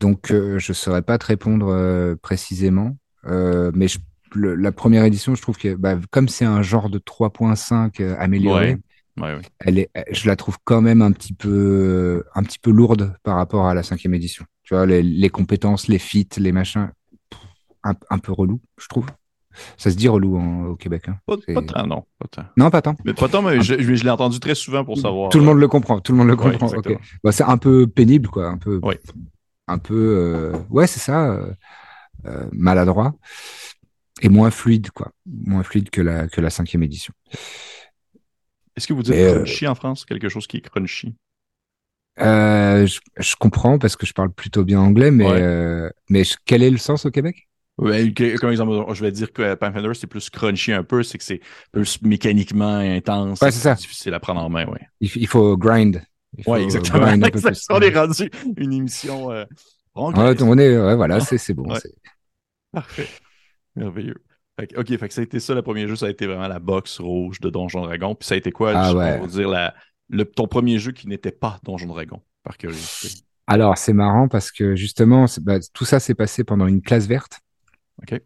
Donc, euh, je saurais pas te répondre euh, précisément. Euh, mais je- le- la première édition, je trouve que bah, comme c'est un genre de 3.5 euh, amélioré, Ouais, ouais. elle est, je la trouve quand même un petit peu, un petit peu lourde par rapport à la cinquième édition. Tu vois, les, les compétences, les feats, les machins, un, un peu relou, je trouve. Ça se dit relou en- au Québec. Hein. Pas, pas tant, non. Pas tant. Non, pas tant. Mais pas tant, mais je, je- l'ai entendu très souvent pour savoir. Tout le euh, monde le comprend. Tout le monde le comprend. Bah, c'est un peu pénible, quoi. Un peu, Ouais. un peu, euh, ouais, c'est ça, euh, euh, maladroit et moins fluide, quoi. Moins fluide que la que la cinquième édition. Est-ce que vous dites euh, crunchy en France? Quelque chose qui est crunchy? Euh, je, je comprends parce que je parle plutôt bien anglais, mais Ouais. euh, mais je- quel est le sens au Québec? Ouais, comme exemple, je vais dire que Pathfinder, c'est plus crunchy un peu, c'est que c'est plus mécaniquement intense. Ouais, c'est ça. difficile à prendre en main, ouais. il, faut grind. Il faut Ouais, exactement. grind un peu plus. Exactement. On est rendu une émission. Euh, on est, ouais, voilà, c'est bon. Parfait. Merveilleux. Fait que- ok, fait que ça a été ça, le premier jeu, ça a été vraiment la box rouge de Donjon Dragon. Puis ça a été quoi, Ah je- ouais. on va dire, la, le, ton premier jeu qui n'était pas Donjon Dragon, par curiosité? Alors c'est marrant parce que justement, bah, tout ça s'est passé pendant une classe verte. OK.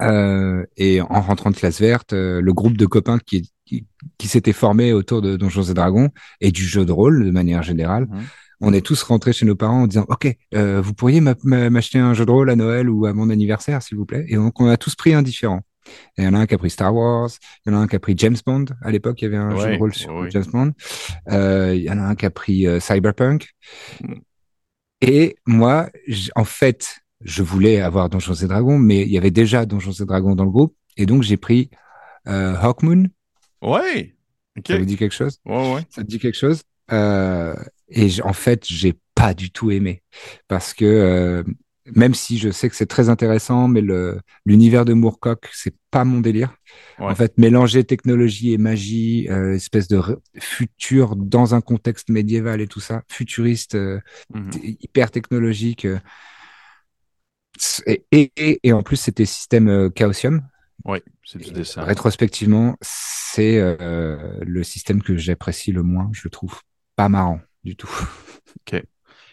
Euh, et en rentrant de classe verte, euh, le groupe de copains qui, qui, qui s'était formé autour de Donjons et Dragons et du jeu de rôle de manière générale, Mhm. On est tous rentrés chez nos parents en disant OK, euh, vous pourriez m'a- m'a- m'acheter un jeu de rôle à Noël ou à mon anniversaire, s'il vous plaît. Et donc on a tous pris un différent. Il y en a un qui a pris Star Wars, il y en a un qui a pris James Bond. À l'époque, il y avait un jeu de rôle sur. James Bond. Euh, il y en a un qui a pris euh, Cyberpunk. Mm. Et moi, en fait, je voulais avoir Donjons et Dragons, mais il y avait déjà Donjons et Dragons dans le groupe. Et donc, j'ai pris Hawkmoon. Ouais. Ça vous dit quelque chose? Ouais, ouais. Ça te dit quelque chose? Euh, Et en fait, j'ai pas du tout aimé parce que euh, même si je sais que c'est très intéressant, mais le l'univers de Moorcock, c'est pas mon délire. Ouais. En fait, mélanger technologie et magie, euh, espèce de futur dans un contexte médiéval et tout ça, futuriste, euh, Mhm. hyper technologique. euh, et, et, et, en plus, c'était système euh, Chaosium. Ouais, c'est dessin. Rétrospectivement, c'est euh, le système que j'apprécie le moins. Je le trouve pas marrant du tout.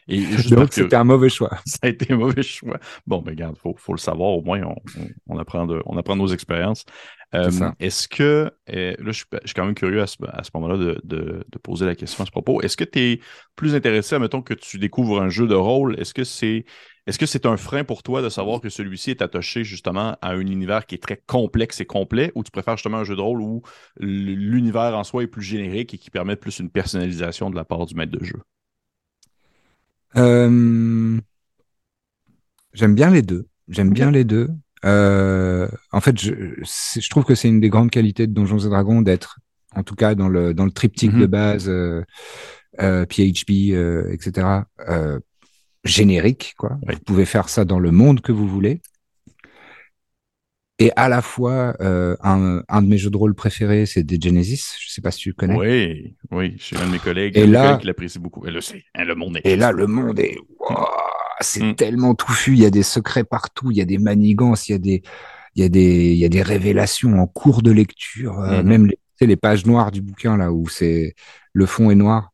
Et par Donc, c'était un mauvais choix. ça a été un mauvais choix. Bon, mais regarde, faut, faut le savoir, au moins, on, on, on apprend, de, on apprend nos expériences. Euh. Est-ce que, euh, là, je suis, je suis quand même curieux à ce, à ce moment-là de, de, de poser la question à ce propos. Est-ce que tu es plus intéressé, mettons que tu découvres un jeu de rôle, est-ce que c'est est-ce que c'est un frein pour toi de savoir que celui-ci est attaché justement à un univers qui est très complexe et complet, ou tu préfères justement un jeu de rôle où l'univers en soi est plus générique et qui permet plus une personnalisation de la part du maître de jeu? Euh, J'aime bien les deux. J'aime bien les deux. Euh, en fait, je, trouve que c'est une des grandes qualités de Donjons et Dragons d'être, en tout cas dans le dans le triptyque Mhm. de base, euh, euh, PHP, etc. générique, quoi. Oui. Vous pouvez faire ça dans le monde que vous voulez. Et à la fois, euh, un, un de mes jeux de rôle préférés, c'est des Genesis. Je sais pas si tu connais. Oui, oui, j'ai un de mes collègues, Et là- qui l'apprécie beaucoup. Et là, c'est hein, le monde est. Et là, le monde est, c'est Mm. tellement touffu. Il y a des secrets partout. Il y a des manigances. Il y a des, il y a des, il y a des révélations en cours de lecture. euh, Mhm. Même les, les pages noires du bouquin là où c'est le fond est noir.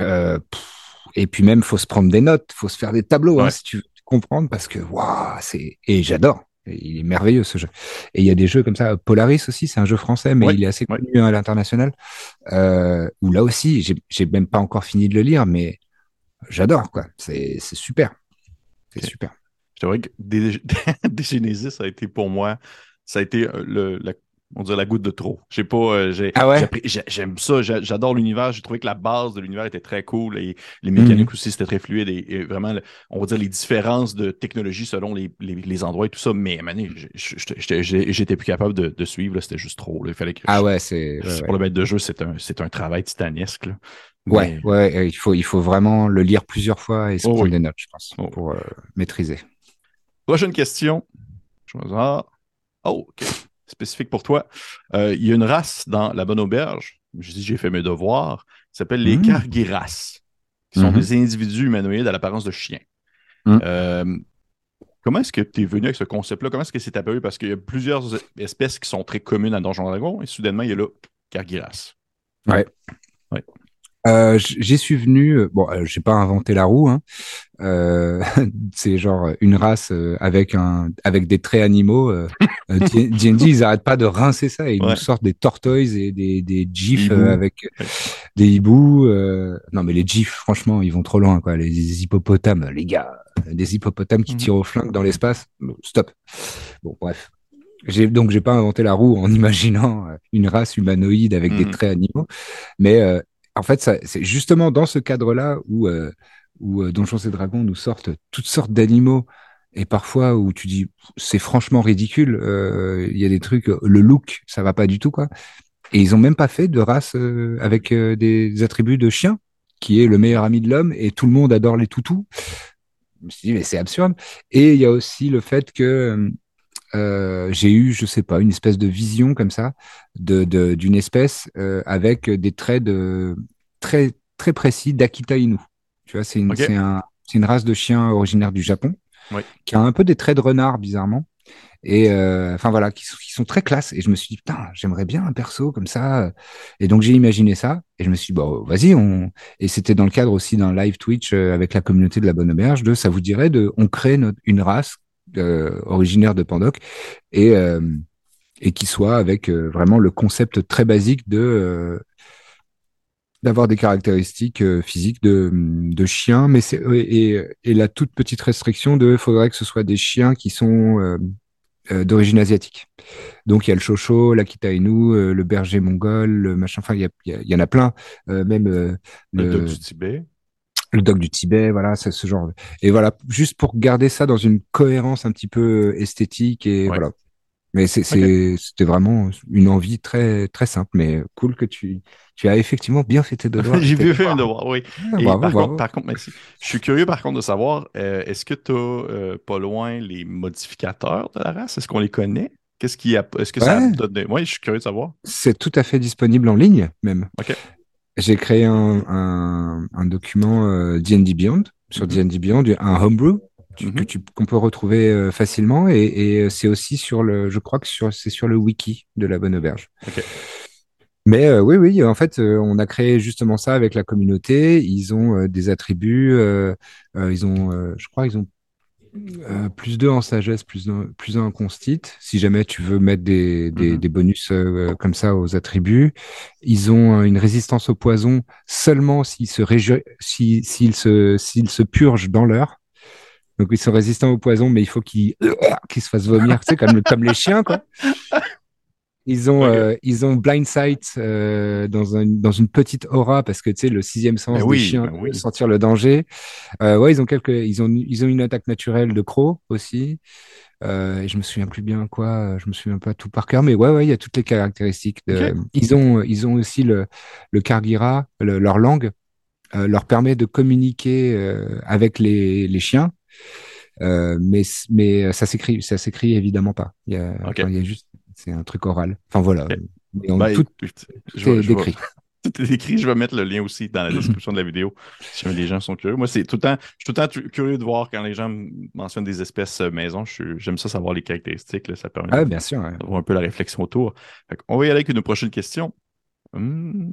Euh, pff, et puis même, faut se prendre des notes. Faut se faire des tableaux hein, si tu veux comprendre parce que waouh, c'est et j'adore. Il est merveilleux ce jeu. Et il y a des jeux comme ça. Polaris aussi, c'est un jeu français, mais Ouais, il est assez connu hein, à l'international. Euh, où là aussi, j'ai- même pas encore fini de le lire, mais j'adore quoi. C'est super. C'est super. C'est vrai que des, des Genesis, ça a été pour moi, ça a été euh, le, la, on dirait la goutte de trop. J'ai pas, euh, j'ai, Ah ouais? j'aime ça, j'a- j'adore l'univers. J'ai trouvé que la base de l'univers était très cool et les mécaniques aussi c'était très fluide et, et vraiment, le- on va dire les différences de technologie selon les, les, les endroits et tout ça. Mais j'ai- j'étais- plus capable de, de suivre. C'était juste trop. là. Il fallait que Ah je- ouais, c'est ouais, pour le maître de jeu, c'est un, c'est un travail titanesque. là. ouais, Mais- ouais, il faut il faut vraiment le lire plusieurs fois et se Oh prendre oui. des notes, je pense, Oh. pour euh, maîtriser. Prochaine question. Voir. Oh, OK. Spécifique pour toi. Euh, il y a une race dans la bonne auberge, je dis j'ai fait mes devoirs, qui s'appelle les Mmh. Carguiras, qui sont Mhm. des individus humanoïdes à l'apparence de chiens. Mhm. Euh, comment est-ce que tu es venu avec ce concept-là? Comment est-ce que c'est apparu? Parce qu'il y a plusieurs espèces qui sont très communes à Donjon Dragon et soudainement, il y a là Carguiras. Euh, J'y suis venu. euh, Bon, euh, j'ai pas inventé la roue. Hein. Euh, c'est genre une race euh, avec un avec des traits animaux. D&D, ils arrêtent pas de rincer ça et ils Ouais. nous sortent des tortoises et des des gifs avec des hiboux. euh, Non, mais les gifs, franchement, ils vont trop loin, quoi. Les hippopotames, les gars, des hippopotames qui Mhm. tirent au flingue dans l'espace. Stop. Bon, bref. Donc j'ai pas inventé la roue en imaginant une race humanoïde avec des Mhm. traits animaux, mais euh, en fait, c'est justement dans ce cadre-là où, euh, où euh, Donjons et Dragons nous sortent toutes sortes d'animaux et parfois où tu dis c'est franchement ridicule. euh, Il y a des trucs, le look, ça va pas du tout quoi. Et ils ont même pas fait de race euh, avec euh, des attributs de chien, qui est le meilleur ami de l'homme et tout le monde adore les toutous. Je me suis dit mais c'est absurde. Et il y a aussi le fait que euh, j'ai eu, je sais pas, une espèce de vision comme ça de de- d'une espèce euh, avec des traits de très très précis d'Akita Inu. Tu vois, c'est une c'est un c'est une race de chien originaire du Japon Oui. qui a un peu des traits de renard bizarrement. Et euh, enfin voilà qui, sont- qui sont très classe. Et je me suis dit putain j'aimerais bien un perso comme ça. Et donc j'ai imaginé ça. Et je me suis dit bon vas-y on et c'était dans le cadre aussi d'un live Twitch avec la communauté de la Bonne Auberge de ça vous dirait de on crée notre- une race euh, originaire de Pandoc et euh, et qui soit avec euh, vraiment le concept très basique de d'avoir des caractéristiques physiques de, de chiens, mais c'est et, et la toute petite restriction de faudrait que ce soit des chiens qui sont d'origine asiatique. Donc il y a le chocho, l'Akita Inu, le berger mongol, le machin. Enfin il y, il y, a- il y en a plein, euh, même euh, Le, le, dog du Tibet. Le dog du Tibet, voilà, c'est ce genre. de- Et voilà, juste pour garder ça dans une cohérence un petit peu esthétique et Ouais. voilà. Mais c'était vraiment une envie très, très simple, mais cool que tu, tu as effectivement bien fait tes devoirs. J'ai vu faire un devoirs. devoir, oui. Ah, Et bravo, par, bravo. Contre, par contre, merci. Je suis curieux par contre de savoir, euh, est-ce que tu as pas loin les modificateurs de la race? Est-ce qu'on les connaît? Qu'est-ce qui a, est-ce que ça a Ouais. donné? Oui, je suis curieux de savoir. C'est tout à fait disponible en ligne, même. OK. J'ai créé un, un, un document euh, D&D Beyond, sur Mhm. D&D Beyond, un homebrew, tu- Mhm. que tu, qu'on peut retrouver euh, facilement, et, et c'est aussi sur le, je crois que sur, c'est sur le wiki de la Bonne Auberge. Mais euh, oui, oui, en fait, euh, on a créé justement ça avec la communauté. Ils ont euh, des attributs, euh, euh, ils ont, euh, je crois, ils ont euh, plus deux en sagesse, plus un, plus un en constite. Si jamais tu veux mettre des, des, Mhm. des bonus euh, comme ça aux attributs, ils ont euh, une résistance au poison seulement s'ils se si, s'ils se, s'ils se purgent dans l'heure. Donc ils sont résistants au poison, mais il faut qu'ils qu'ils se fassent vomir, tu sais, comme, comme les chiens, quoi. Ils ont, Ok. euh, ils ont blind sight euh, dans, un, dans une petite aura parce que tu sais le sixième sens Ben des oui, chiens, oui. sentir le danger. Euh, ouais, ils ont quelques, ils ont, ils ont une attaque naturelle de croc aussi. Euh, et je me souviens plus bien quoi, je me souviens pas tout par cœur, mais ouais, ouais, il y a toutes les caractéristiques. De. Ils ont, ils ont aussi le, le Kargira, le- leur langue euh, leur permet de communiquer euh, avec les, les chiens. Euh, mais mais ça s'écrit ça s'écrit évidemment pas. Il y a, enfin, il y a juste c'est un truc oral. Enfin voilà. Ben, tout, écoute, je tout vais- est je vais- décrit. Tout est décrit. Je vais mettre le lien aussi dans la description de la vidéo si jamais les gens sont curieux. Moi, c'est tout le temps, je suis tout le temps curieux de voir quand les gens mentionnent des espèces euh, maison. Je J'aime ça savoir les caractéristiques. là, ça permet Ah bien sûr. ouais. d'avoir un peu la réflexion autour. On va y aller avec une prochaine question. Hmm.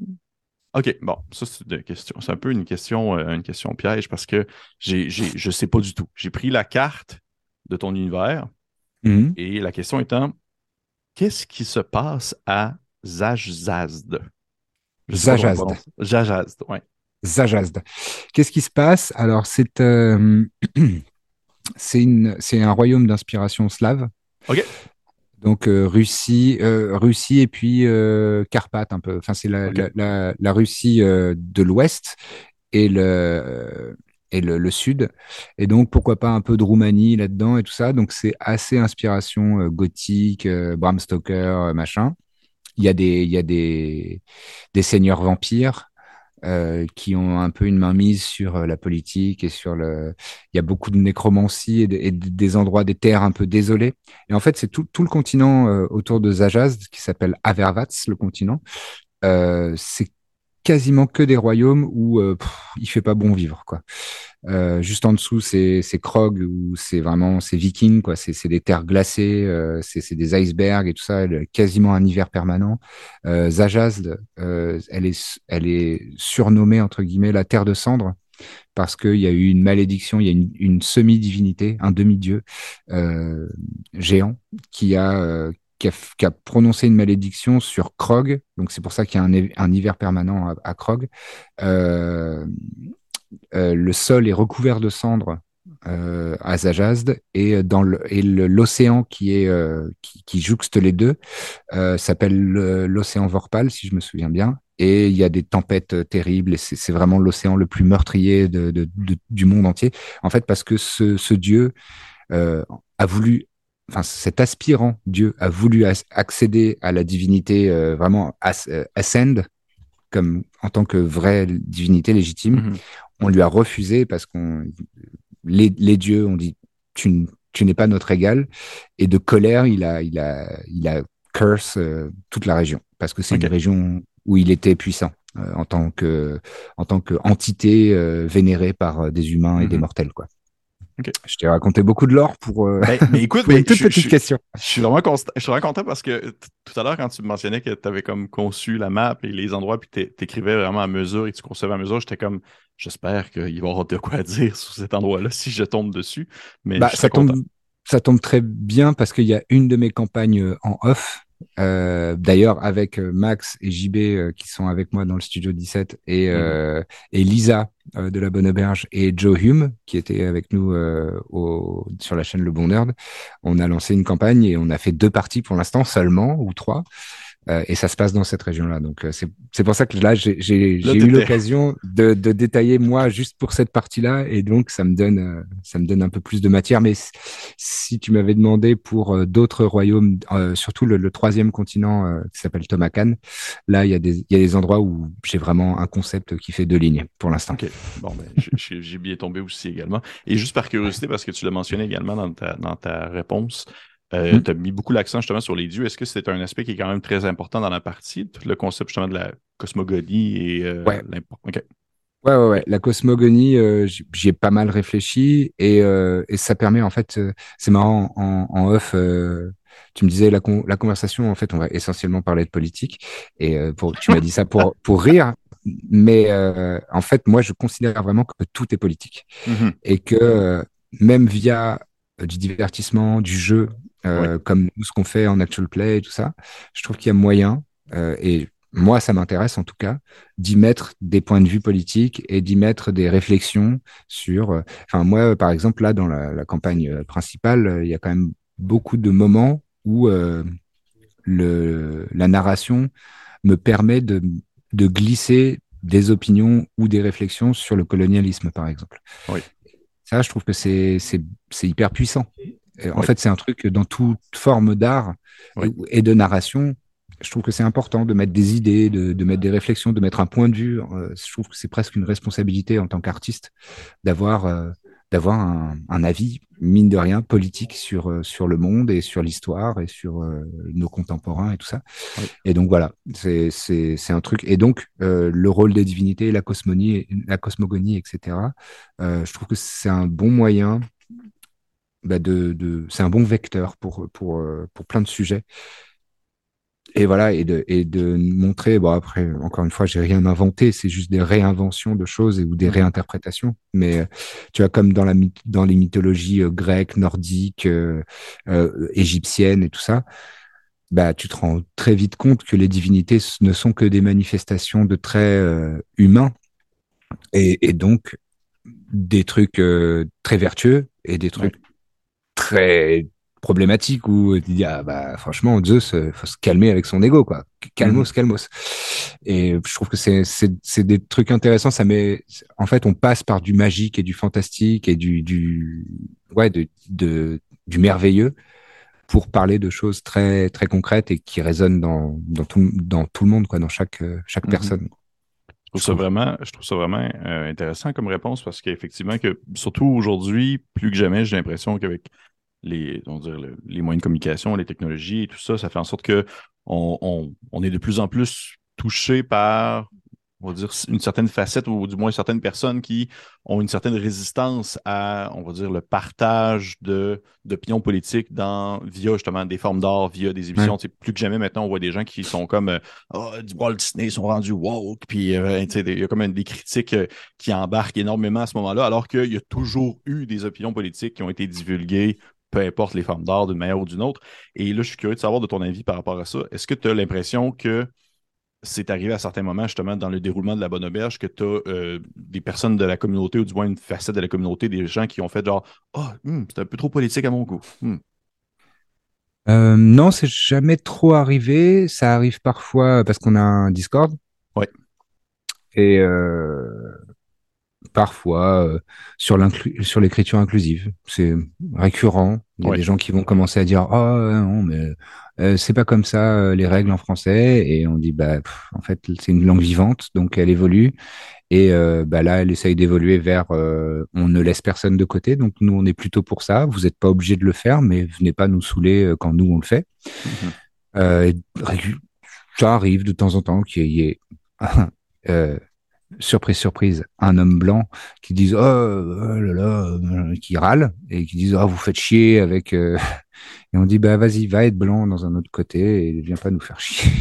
OK, bon, ça c'est une question. C'est un peu une question, euh, une question piège parce que j'ai, j'ai, je sais pas du tout. J'ai pris la carte de ton univers Mhm. et la question étant qu'est-ce qui se passe à Zajazd. prononce. Zajazd, ouais. Zajazd. Qu'est-ce qui se passe? Alors c'est euh, un royaume d'inspiration slave. OK. Donc euh, Russie, euh, Russie et puis euh, Carpath un peu. Enfin c'est la, la, la, la Russie de l'Ouest et le et le, Sud. Et donc pourquoi pas un peu de Roumanie là-dedans et tout ça. Donc c'est assez inspiration euh, gothique, euh, Bram Stoker, euh, machin. Il y a des il y a des des seigneurs vampires. euh, qui ont un peu une mainmise sur euh, la politique et sur le. Il y a beaucoup de nécromancie et, des endroits, des terres un peu désolées. Et en fait, c'est tout, tout, le continent autour de Zajaz qui s'appelle Avervats, le continent. c'est quasiment que des royaumes où euh, il fait pas bon vivre quoi. Euh, juste en dessous c'est c'est Krog où c'est vraiment c'est Viking quoi. C'est c'est des terres glacées, euh, c'est c'est des icebergs et tout ça. Quasiment un hiver permanent. Euh, Zajazd, euh, elle est elle est surnommée entre guillemets la terre de cendre parce qu'il y a eu une malédiction, il y a une, une semi-divinité, un demi-dieu euh, géant qui a qui a, prononcé une malédiction sur Krog. Donc c'est pour ça qu'il y a un, hiver permanent à, Krog. Euh, euh, le sol est recouvert de cendres euh, à Zajazd et dans l'océan qui est qui, jouxte les deux s'appelle l'océan Vorpal si je me souviens bien et il y a des tempêtes terribles et c'est vraiment l'océan le plus meurtrier du monde entier en fait parce que ce dieu a voulu enfin, cet aspirant Dieu a voulu accéder à la divinité euh, vraiment euh, ascend comme en tant que vraie divinité légitime. Mhm. On lui a refusé parce qu'on les, les, dieux ont dit tu, tu n'es pas notre égal et de colère il a il a il a curse euh, toute la région parce que c'est une région où il était puissant en tant que en tant que entité vénérée par des humains et des mhm. mortels quoi. Je t'ai raconté beaucoup de l'or pour, euh, ben, mais écoute, une toute petite question. Je suis vraiment content, je suis vraiment content parce que tout à l'heure, quand tu me mentionnais que tu avais comme conçu la map et les endroits, puis tu écrivais vraiment à mesure et tu concevais à mesure, j'étais comme, j'espère qu'il va y avoir de quoi dire sur cet endroit-là si je tombe dessus. Mais bah, ça, tombe, ça tombe très bien parce qu'il y a une de mes campagnes euh, en off euh, D'ailleurs, avec euh, Max et JB euh, qui sont avec moi dans le studio 17 et, mhm. et Lisa de la Bonne Auberge et Joe Hume qui était avec nous au, sur la chaîne Le Bon Nerd, on a lancé une campagne et on a fait deux parties pour l'instant seulement ou trois. Euh, et ça se passe dans cette région-là. Donc euh, c'est pour ça que là j'ai eu l'occasion de, de, détailler moi juste pour cette partie-là, et donc ça me donne euh, ça me donne un peu plus de matière. Mais si tu m'avais demandé pour d'autres royaumes, surtout le, le, troisième continent qui s'appelle Tomakan, là il y a des il y a des endroits où j'ai vraiment un concept qui fait deux lignes pour l'instant. Ok, bon ben j'ai bien tombé aussi également. Et juste par curiosité parce que tu l'as mentionné également dans ta dans ta réponse. Euh, hmm. Tu as mis beaucoup l'accent justement sur les dieux. Est-ce que c'est un aspect qui est quand même très important dans la partie, tout le concept justement de la cosmogonie et euh, ouais. Ouais, ouais, ouais, La cosmogonie, euh, j'y ai pas mal réfléchi et, euh, et ça permet en fait, euh, c'est marrant en, en off. tu me disais la, la conversation, en fait, on va essentiellement parler de politique et pour, tu m'as dit ça pour pour rire, mais en fait, moi, je considère vraiment que tout est politique mm-hmm. et que même via du divertissement, du jeu, euh, comme ce qu'on fait en actual play et tout ça. Je trouve qu'il y a moyen, euh, et moi ça m'intéresse en tout cas, d'y mettre des points de vue politiques et d'y mettre des réflexions sur. Euh, enfin moi par exemple là dans la, la campagne principale, il y a quand même beaucoup de moments où le, la narration me permet de, de glisser des opinions ou des réflexions sur le colonialisme, par exemple. Oui. Ça, je trouve que c'est hyper puissant. En fait, c'est un truc dans toute forme d'art et de narration. Je trouve que c'est important de mettre des idées, de, de, mettre des réflexions, de mettre un point de vue. Euh, je trouve que c'est presque une responsabilité en tant qu'artiste d'avoir euh, d'avoir un, un, avis mine de rien politique sur euh, sur le monde et sur l'histoire et sur nos contemporains et tout ça. Et donc voilà, c'est un truc. Et donc le rôle des divinités, la cosmonie, la cosmogonie, etc. je trouve que c'est un bon moyen bah de, de c'est un bon vecteur pour, pour, euh, pour plein de sujets. Et voilà, et de, et de montrer, bon après, encore une fois, j'ai rien inventé, c'est juste des réinventions de choses ou des mmh. réinterprétations. Mais euh, tu vois, comme dans, la, dans les mythologies euh, grecques, nordiques, euh, égyptiennes et tout ça, bah, tu te rends très vite compte que les divinités ne sont que des manifestations de traits humains et, et, donc des trucs très vertueux et des trucs très problématique où tu dis ah bah franchement Zeus euh, faut se calmer avec son ego quoi calmos mhm. calmos et je trouve que c'est c'est des trucs intéressants ça met en fait on passe par du magique et du fantastique et du du ouais de, de du merveilleux pour parler de choses très très concrètes et qui résonnent dans dans tout dans tout le monde quoi dans chaque chaque mhm. personne trouve ça vraiment, je trouve ça vraiment euh, intéressant comme réponse parce qu'effectivement, que surtout aujourd'hui, plus que jamais, j'ai l'impression qu'avec les, on dire, les moyens de communication, les technologies et tout ça, ça fait en sorte que on, on est de plus en plus touché par on va dire, une certaine facette, ou du moins certaines personnes qui ont une certaine résistance à, on va dire, le partage d'opinions politiques dans, via justement des formes d'art, via des émissions. Plus que jamais maintenant, on voit des gens qui sont comme euh, oh, du Walt Disney sont rendus woke, puis euh, il y a comme des critiques euh, qui embarquent énormément à ce moment-là, alors qu'il y a toujours eu des opinions politiques qui ont été divulguées peu importe les formes d'art d'une manière ou d'une autre. Et là, je suis curieux de savoir de ton avis par rapport à ça. Est-ce que tu as l'impression que c'est arrivé à certains moments, justement, dans le déroulement de la bonne auberge, que tu as euh, des personnes de la communauté, ou du moins une facette de la communauté, des gens qui ont fait genre Ah, oh, c'est un peu trop politique à mon goût. Hmm. Euh, non, c'est jamais trop arrivé. Ça arrive parfois parce qu'on a un Discord. Ouais. Et euh, parfois euh, sur sur l'écriture inclusive. C'est récurrent. Il y a des gens qui vont commencer à dire ah non mais euh, c'est pas comme ça euh, les règles en français et on dit bah en fait c'est une langue vivante donc elle évolue et bah là elle essaye d'évoluer vers on ne laisse personne de côté donc nous on est plutôt pour ça. Vous n'êtes pas obligé de le faire mais venez pas nous saouler quand nous on le fait. Mm-hmm. ça arrive de temps en temps qu'il y ait surprise, surprise, un homme blanc qui dise oh, oh là là, euh, qui râle et qui disent oh vous faites chier avec euh, et on dit bah vas-y va être blanc dans un autre côté et viens pas nous faire chier.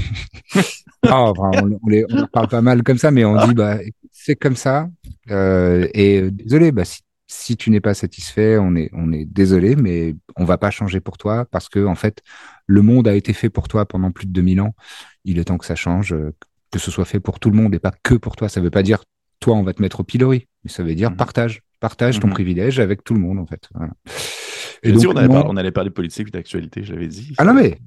oh, on, parle pas mal comme ça, mais on dit bah c'est comme ça euh, et désolé bah si, si tu n'es pas satisfait, on est on est désolé, mais on va pas changer pour toi parce que en fait le monde a été fait pour toi pendant plus de 2000 ans. Il est temps que ça change, que ce soit fait pour tout le monde et pas que pour toi. Ça veut pas dire toi on va te mettre au pilori, mais ça veut dire mhm. partage, partage ton mhm. privilège avec tout le monde en fait. Et donc, on, allait on, allait parler de politique et d'actualité, je l'avais dit. Ah non mais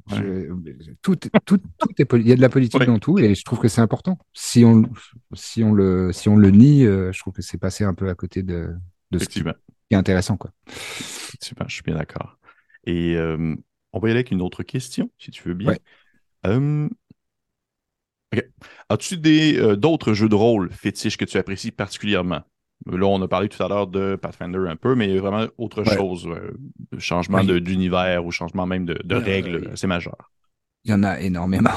tout, tout, tout est il y a de la politique dans tout et je trouve que c'est important. Si on si on le si on le nie, euh, je trouve que c'est passé un peu à côté de, de ce qui, est intéressant quoi. Super, je suis bien d'accord. Et euh, on va y aller avec une autre question, si tu veux bien. Euh, As-tu euh, d'autres jeux de rôle fétiches que tu apprécies particulièrement? Là, on a parlé tout à l'heure de Pathfinder un peu, mais vraiment autre chose, euh, changement d'univers ou changement même de, euh, règles, c'est majeur. Il y en a énormément.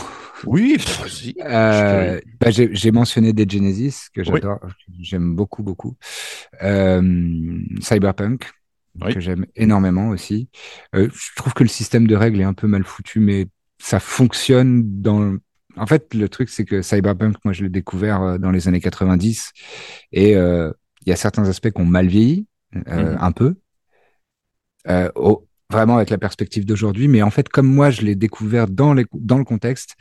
Oui, bah, J'ai mentionné des Genesis que j'adore, j'aime beaucoup, beaucoup. Cyberpunk, que j'aime énormément aussi. je trouve que le système de règles est un peu mal foutu, mais ça fonctionne dans en fait, le truc, c'est que Cyberpunk, moi, je l'ai découvert euh, dans les années 90 et euh, il y a certains aspects qui ont mal vieilli, euh, mhm. un peu, vraiment avec la perspective d'aujourd'hui. Mais en fait, comme moi, je l'ai découvert dans, les, dans le contexte,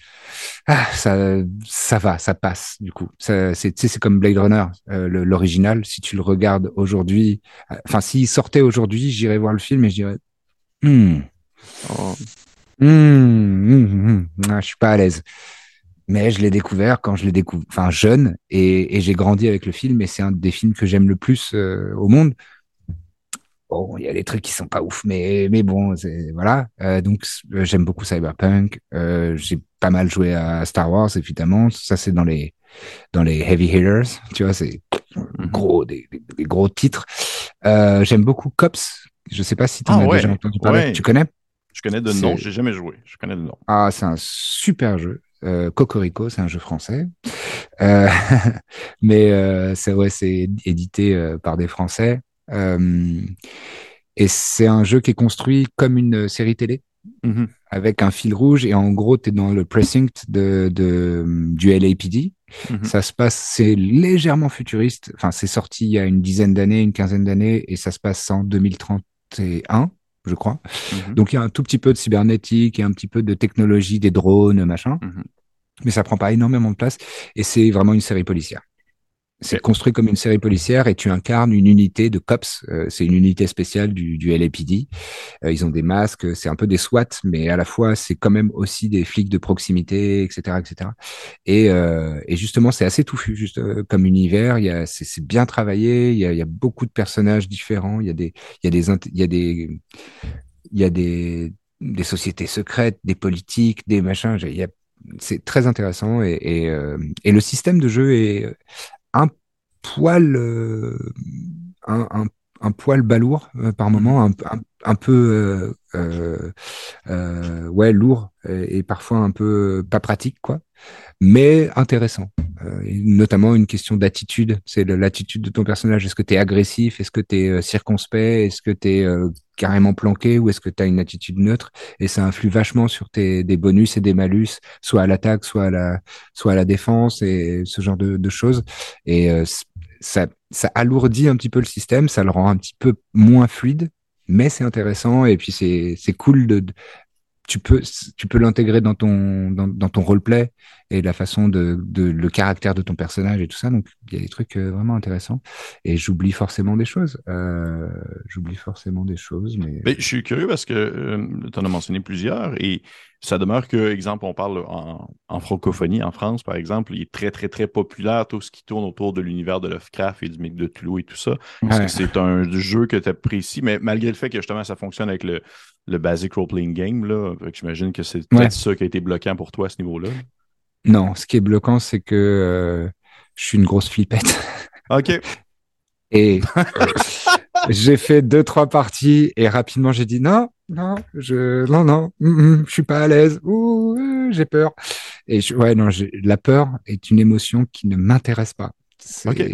ah, ça, ça va, ça passe, du coup. C'est comme Blade Runner, l'original. Si tu le regardes aujourd'hui, enfin, s'il sortait aujourd'hui, j'irais voir le film et je dirais, hmm. Oh. Hmm, hmm, hmm, ah, je suis pas à l'aise mais je l'ai découvert quand je l'ai découvert, enfin jeune, et, et j'ai grandi avec le film, et c'est un des films que j'aime le plus euh, au monde. Bon, il y a des trucs qui sont pas ouf, mais mais bon, voilà. Euh, donc euh, j'aime beaucoup Cyberpunk. Euh, j'ai pas mal joué à Star Wars, évidemment. Ça c'est dans les dans les heavy hitters, tu vois, c'est mhm. gros des, des, gros titres. j'aime beaucoup Cops. Je sais pas si tu en ah as déjà entendu parler. Tu connais? Je connais de nom, j'ai jamais joué. Je connais de nom. Ah, c'est un super jeu. Euh, Cocorico, c'est un jeu français, euh, mais euh, c'est ouais, c'est édité par des Français et c'est un jeu qui est construit comme une série télé. Mm-hmm. avec un fil rouge et en gros tu es dans le precinct de, de du LAPD mm-hmm. ça se passe c'est légèrement futuriste enfin c'est sorti il y a une dizaine d'années une quinzaine d'années et ça se passe en 2031 je crois. Mhm. Donc il y a un tout petit peu de cybernétique et un petit peu de technologie, des drones, machin. Mhm. Mais ça prend pas énormément de place et c'est vraiment une série policière. C'est construit comme une série policière et tu incarnes une unité de cops. Euh, c'est une unité spéciale du, du LAPD. Euh, ils ont des masques, c'est un peu des SWAT, mais à la fois c'est quand même aussi des flics de proximité, etc., etc. Et, euh, et justement, c'est assez touffu, juste euh, comme univers. Il y a, c'est, bien travaillé. Il y, a, il y a beaucoup de personnages différents. Il y a des, il y a des, il y a des, il y a des, des sociétés secrètes, des politiques, des machins. Il y a c'est très intéressant et, et, euh, et, le système de jeu est un poil, euh, un, un, un, poil balourd euh, par moment, un, un, un peu ouais lourd et, et, parfois un peu pas pratique quoi, mais intéressant. notamment une question d'attitude, c'est l'attitude de ton personnage. Est-ce que tu es agressif? Est-ce que tu es circonspect? Est-ce que tu es carrément planqué ou est-ce que tu as une attitude neutre? Et ça influe vachement sur tes des bonus et des malus soit à l'attaque soit à la soit à la défense et ce genre de, de choses. Et euh, ça ça alourdit un petit peu le système ça le rend un petit peu moins fluide mais c'est intéressant et puis c'est cool de, tu peux, tu peux l'intégrer dans ton, dans, dans, ton roleplay et la façon de, de, le caractère de ton personnage et tout ça. Donc, il y a des trucs euh, vraiment intéressants. Et j'oublie forcément des choses. Euh, j'oublie forcément des choses, mais. mais je suis curieux parce que euh, tu en as mentionné plusieurs et ça demeure que, exemple, on parle en, en, francophonie, en France, par exemple, il est très, très, très populaire tout ce qui tourne autour de l'univers de Lovecraft et du mythe de Toulouse et tout ça. Parce que c'est un jeu que tu apprécies, mais malgré le fait que justement ça fonctionne avec le, le basic role-playing game, là, j'imagine que c'est peut-être ça qui a été bloquant pour toi à ce niveau-là. Non, ce qui est bloquant, c'est que euh, je suis une grosse flippette. OK. Et euh, j'ai fait deux, trois parties et rapidement j'ai dit non, non, je, non, non, mm, mm, je suis pas à l'aise, ou euh, j'ai peur. Et je, ouais, non, la peur est une émotion qui ne m'intéresse pas.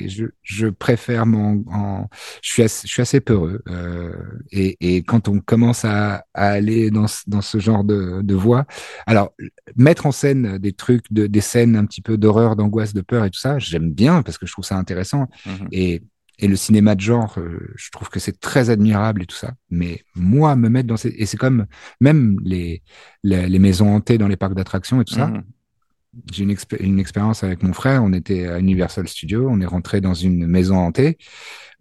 Je, je, préfère mon, en, je suis assez, je suis assez peureux euh, et, et, quand on commence à, à aller dans, dans ce genre de, de voie, alors mettre en scène des trucs, de, des scènes un petit peu d'horreur, d'angoisse, de peur et tout ça, j'aime bien parce que je trouve ça intéressant mm-hmm. et et le cinéma de genre, euh, je trouve que c'est très admirable et tout ça. Mais moi, me mettre dans ces... Et c'est comme même les, les, les, maisons hantées dans les parcs d'attractions et tout ça. J'ai une, une, expérience avec mon frère. On était à Universal Studios. On est rentré dans une maison hantée.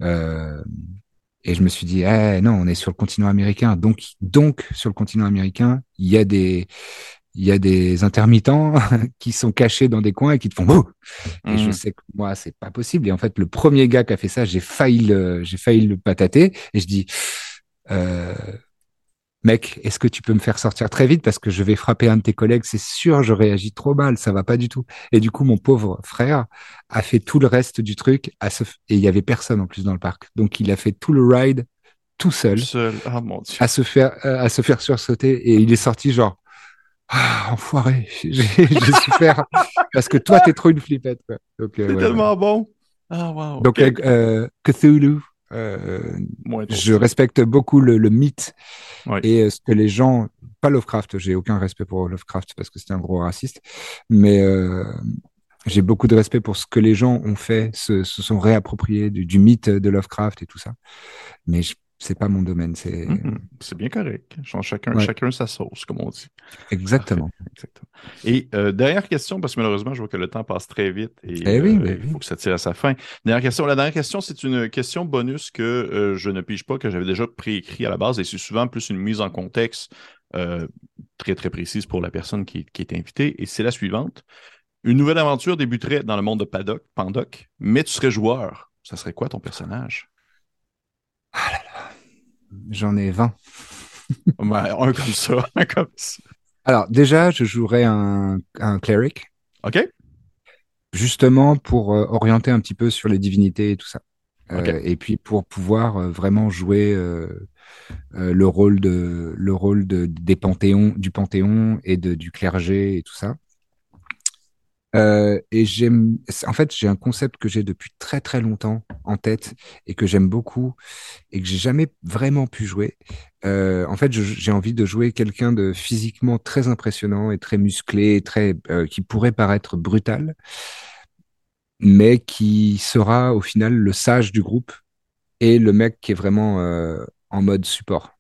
Euh, et je me suis dit, eh, non, on est sur le continent américain. Donc, donc, sur le continent américain, il y a des, il y a des intermittents qui sont cachés dans des coins et qui te font bouh. Et je mmh. sais que moi, c'est pas possible. Et en fait, le premier gars qui a fait ça, j'ai failli le, j'ai failli le patater. Et je dis, euh, mec, est-ce que tu peux me faire sortir très vite parce que je vais frapper un de tes collègues? C'est sûr, je réagis trop mal, ça va pas du tout. Et du coup, mon pauvre frère a fait tout le reste du truc à se... et il y avait personne en plus dans le parc. Donc, il a fait tout le ride tout seul, seul. Oh, mon Dieu. à se faire, à se faire sursauter. Et il est sorti genre ah, enfoiré, j'ai souffert parce que toi, t'es trop une flippette. Euh, c'est tellement bon. Ah, wow, Donc, euh, Cthulhu, euh, je respecte beaucoup le, le mythe et ce que les gens, pas Lovecraft, j'ai aucun respect pour Lovecraft parce que c'était un gros raciste, mais euh, j'ai beaucoup de respect pour ce que les gens ont fait, se, se sont réappropriés du, du, mythe de Lovecraft et tout ça. Mais je c'est pas mon domaine. C'est mm-hmm. bien correct. Chacun, chacun sa sauce, comme on dit. Exactement. Exactement. Et euh, dernière question, parce que malheureusement, je vois que le temps passe très vite et eh oui, euh, il faut que ça tire à sa fin. Dernière question. La dernière question, c'est une question bonus que euh, je ne pige pas, que j'avais déjà préécrit à la base, et c'est souvent plus une mise en contexte très très précise pour la personne qui, qui est invitée. Et c'est la suivante. Une nouvelle aventure débuterait dans le monde de Paddock, Pandoc, mais tu serais joueur. Ça serait quoi ton personnage? Ah là là. J'en ai 20. un comme ça, un comme ça. Alors, déjà, je jouerais un, un cleric. OK. Justement pour euh, orienter un petit peu sur les divinités et tout ça. Euh, et puis pour pouvoir euh, vraiment jouer le rôle de le rôle de, des panthéons, du panthéon et de, du clergé et tout ça. Euh, et j'aime, en fait, j'ai un concept que j'ai depuis très très longtemps en tête et que j'aime beaucoup et que j'ai jamais vraiment pu jouer. Euh, en fait, j'ai envie de jouer quelqu'un de physiquement très impressionnant et très musclé, et très euh, qui pourrait paraître brutal, mais qui sera au final le sage du groupe et le mec qui est vraiment euh, en mode support,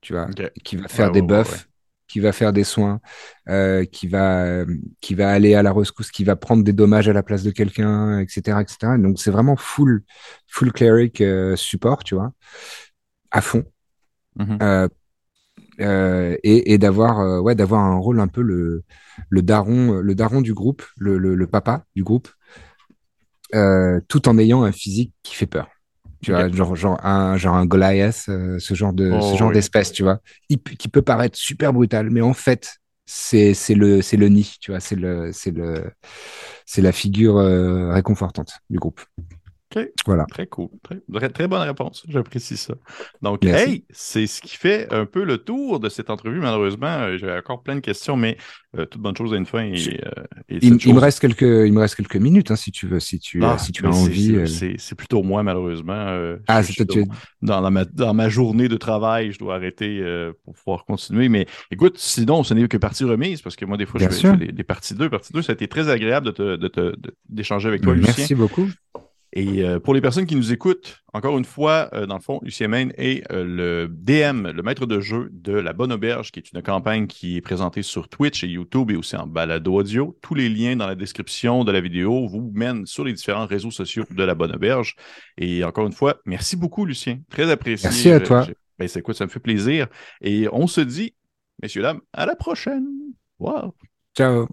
tu vois, qui va faire des buffs qui va faire des soins, euh, qui va qui va aller à la rescousse, qui va prendre des dommages à la place de quelqu'un, etc., etc. Donc c'est vraiment full full cleric euh, support, tu vois, à fond. Mm-hmm. euh, euh, et, et d'avoir euh, ouais d'avoir un rôle un peu le le daron le daron du groupe, le, le, le papa du groupe, tout en ayant un physique qui fait peur. Tu vois, genre, genre un, genre un Goliath, euh, ce genre de, ce oh, genre d'espèce, tu vois, qui peut paraître super brutal, mais en fait, c'est c'est le c'est le nid, tu vois, c'est le c'est le c'est la figure euh, réconfortante du groupe. OK. Voilà. Très cool. Très, très, bonne réponse. J'apprécie ça. Donc, hey, c'est ce qui fait un peu le tour de cette entrevue. Malheureusement, euh, j'ai encore plein de questions, mais euh, toute bonne chose a une fin. Et, euh, il, me reste quelques, il me reste quelques minutes, hein, si tu veux, si tu, ah, si tu as envie. C'est plutôt moi, malheureusement. ah, c'est dans, dans, ma, dans ma journée de travail, je dois arrêter pour pouvoir continuer. Mais écoute, sinon, ce n'est que partie remise, parce que moi, des fois, je fais, des, parties 2. Partie 2, ça a été très agréable d'échanger de avec toi, Lucien. Merci beaucoup. Et euh, pour les personnes qui nous écoutent, encore une fois, euh, dans le fond, Lucien Maine est euh, le DM, le maître de jeu de La Bonne Auberge, qui est une campagne qui est présentée sur Twitch et YouTube et aussi en balado audio. Tous les liens dans la description de la vidéo vous mènent sur les différents réseaux sociaux de La Bonne Auberge. Et encore une fois, merci beaucoup, Lucien. Très apprécié. Merci à toi. Ben, c'est quoi, ça me fait plaisir. Et on se dit, messieurs, dames, à la prochaine. Wow. Ciao.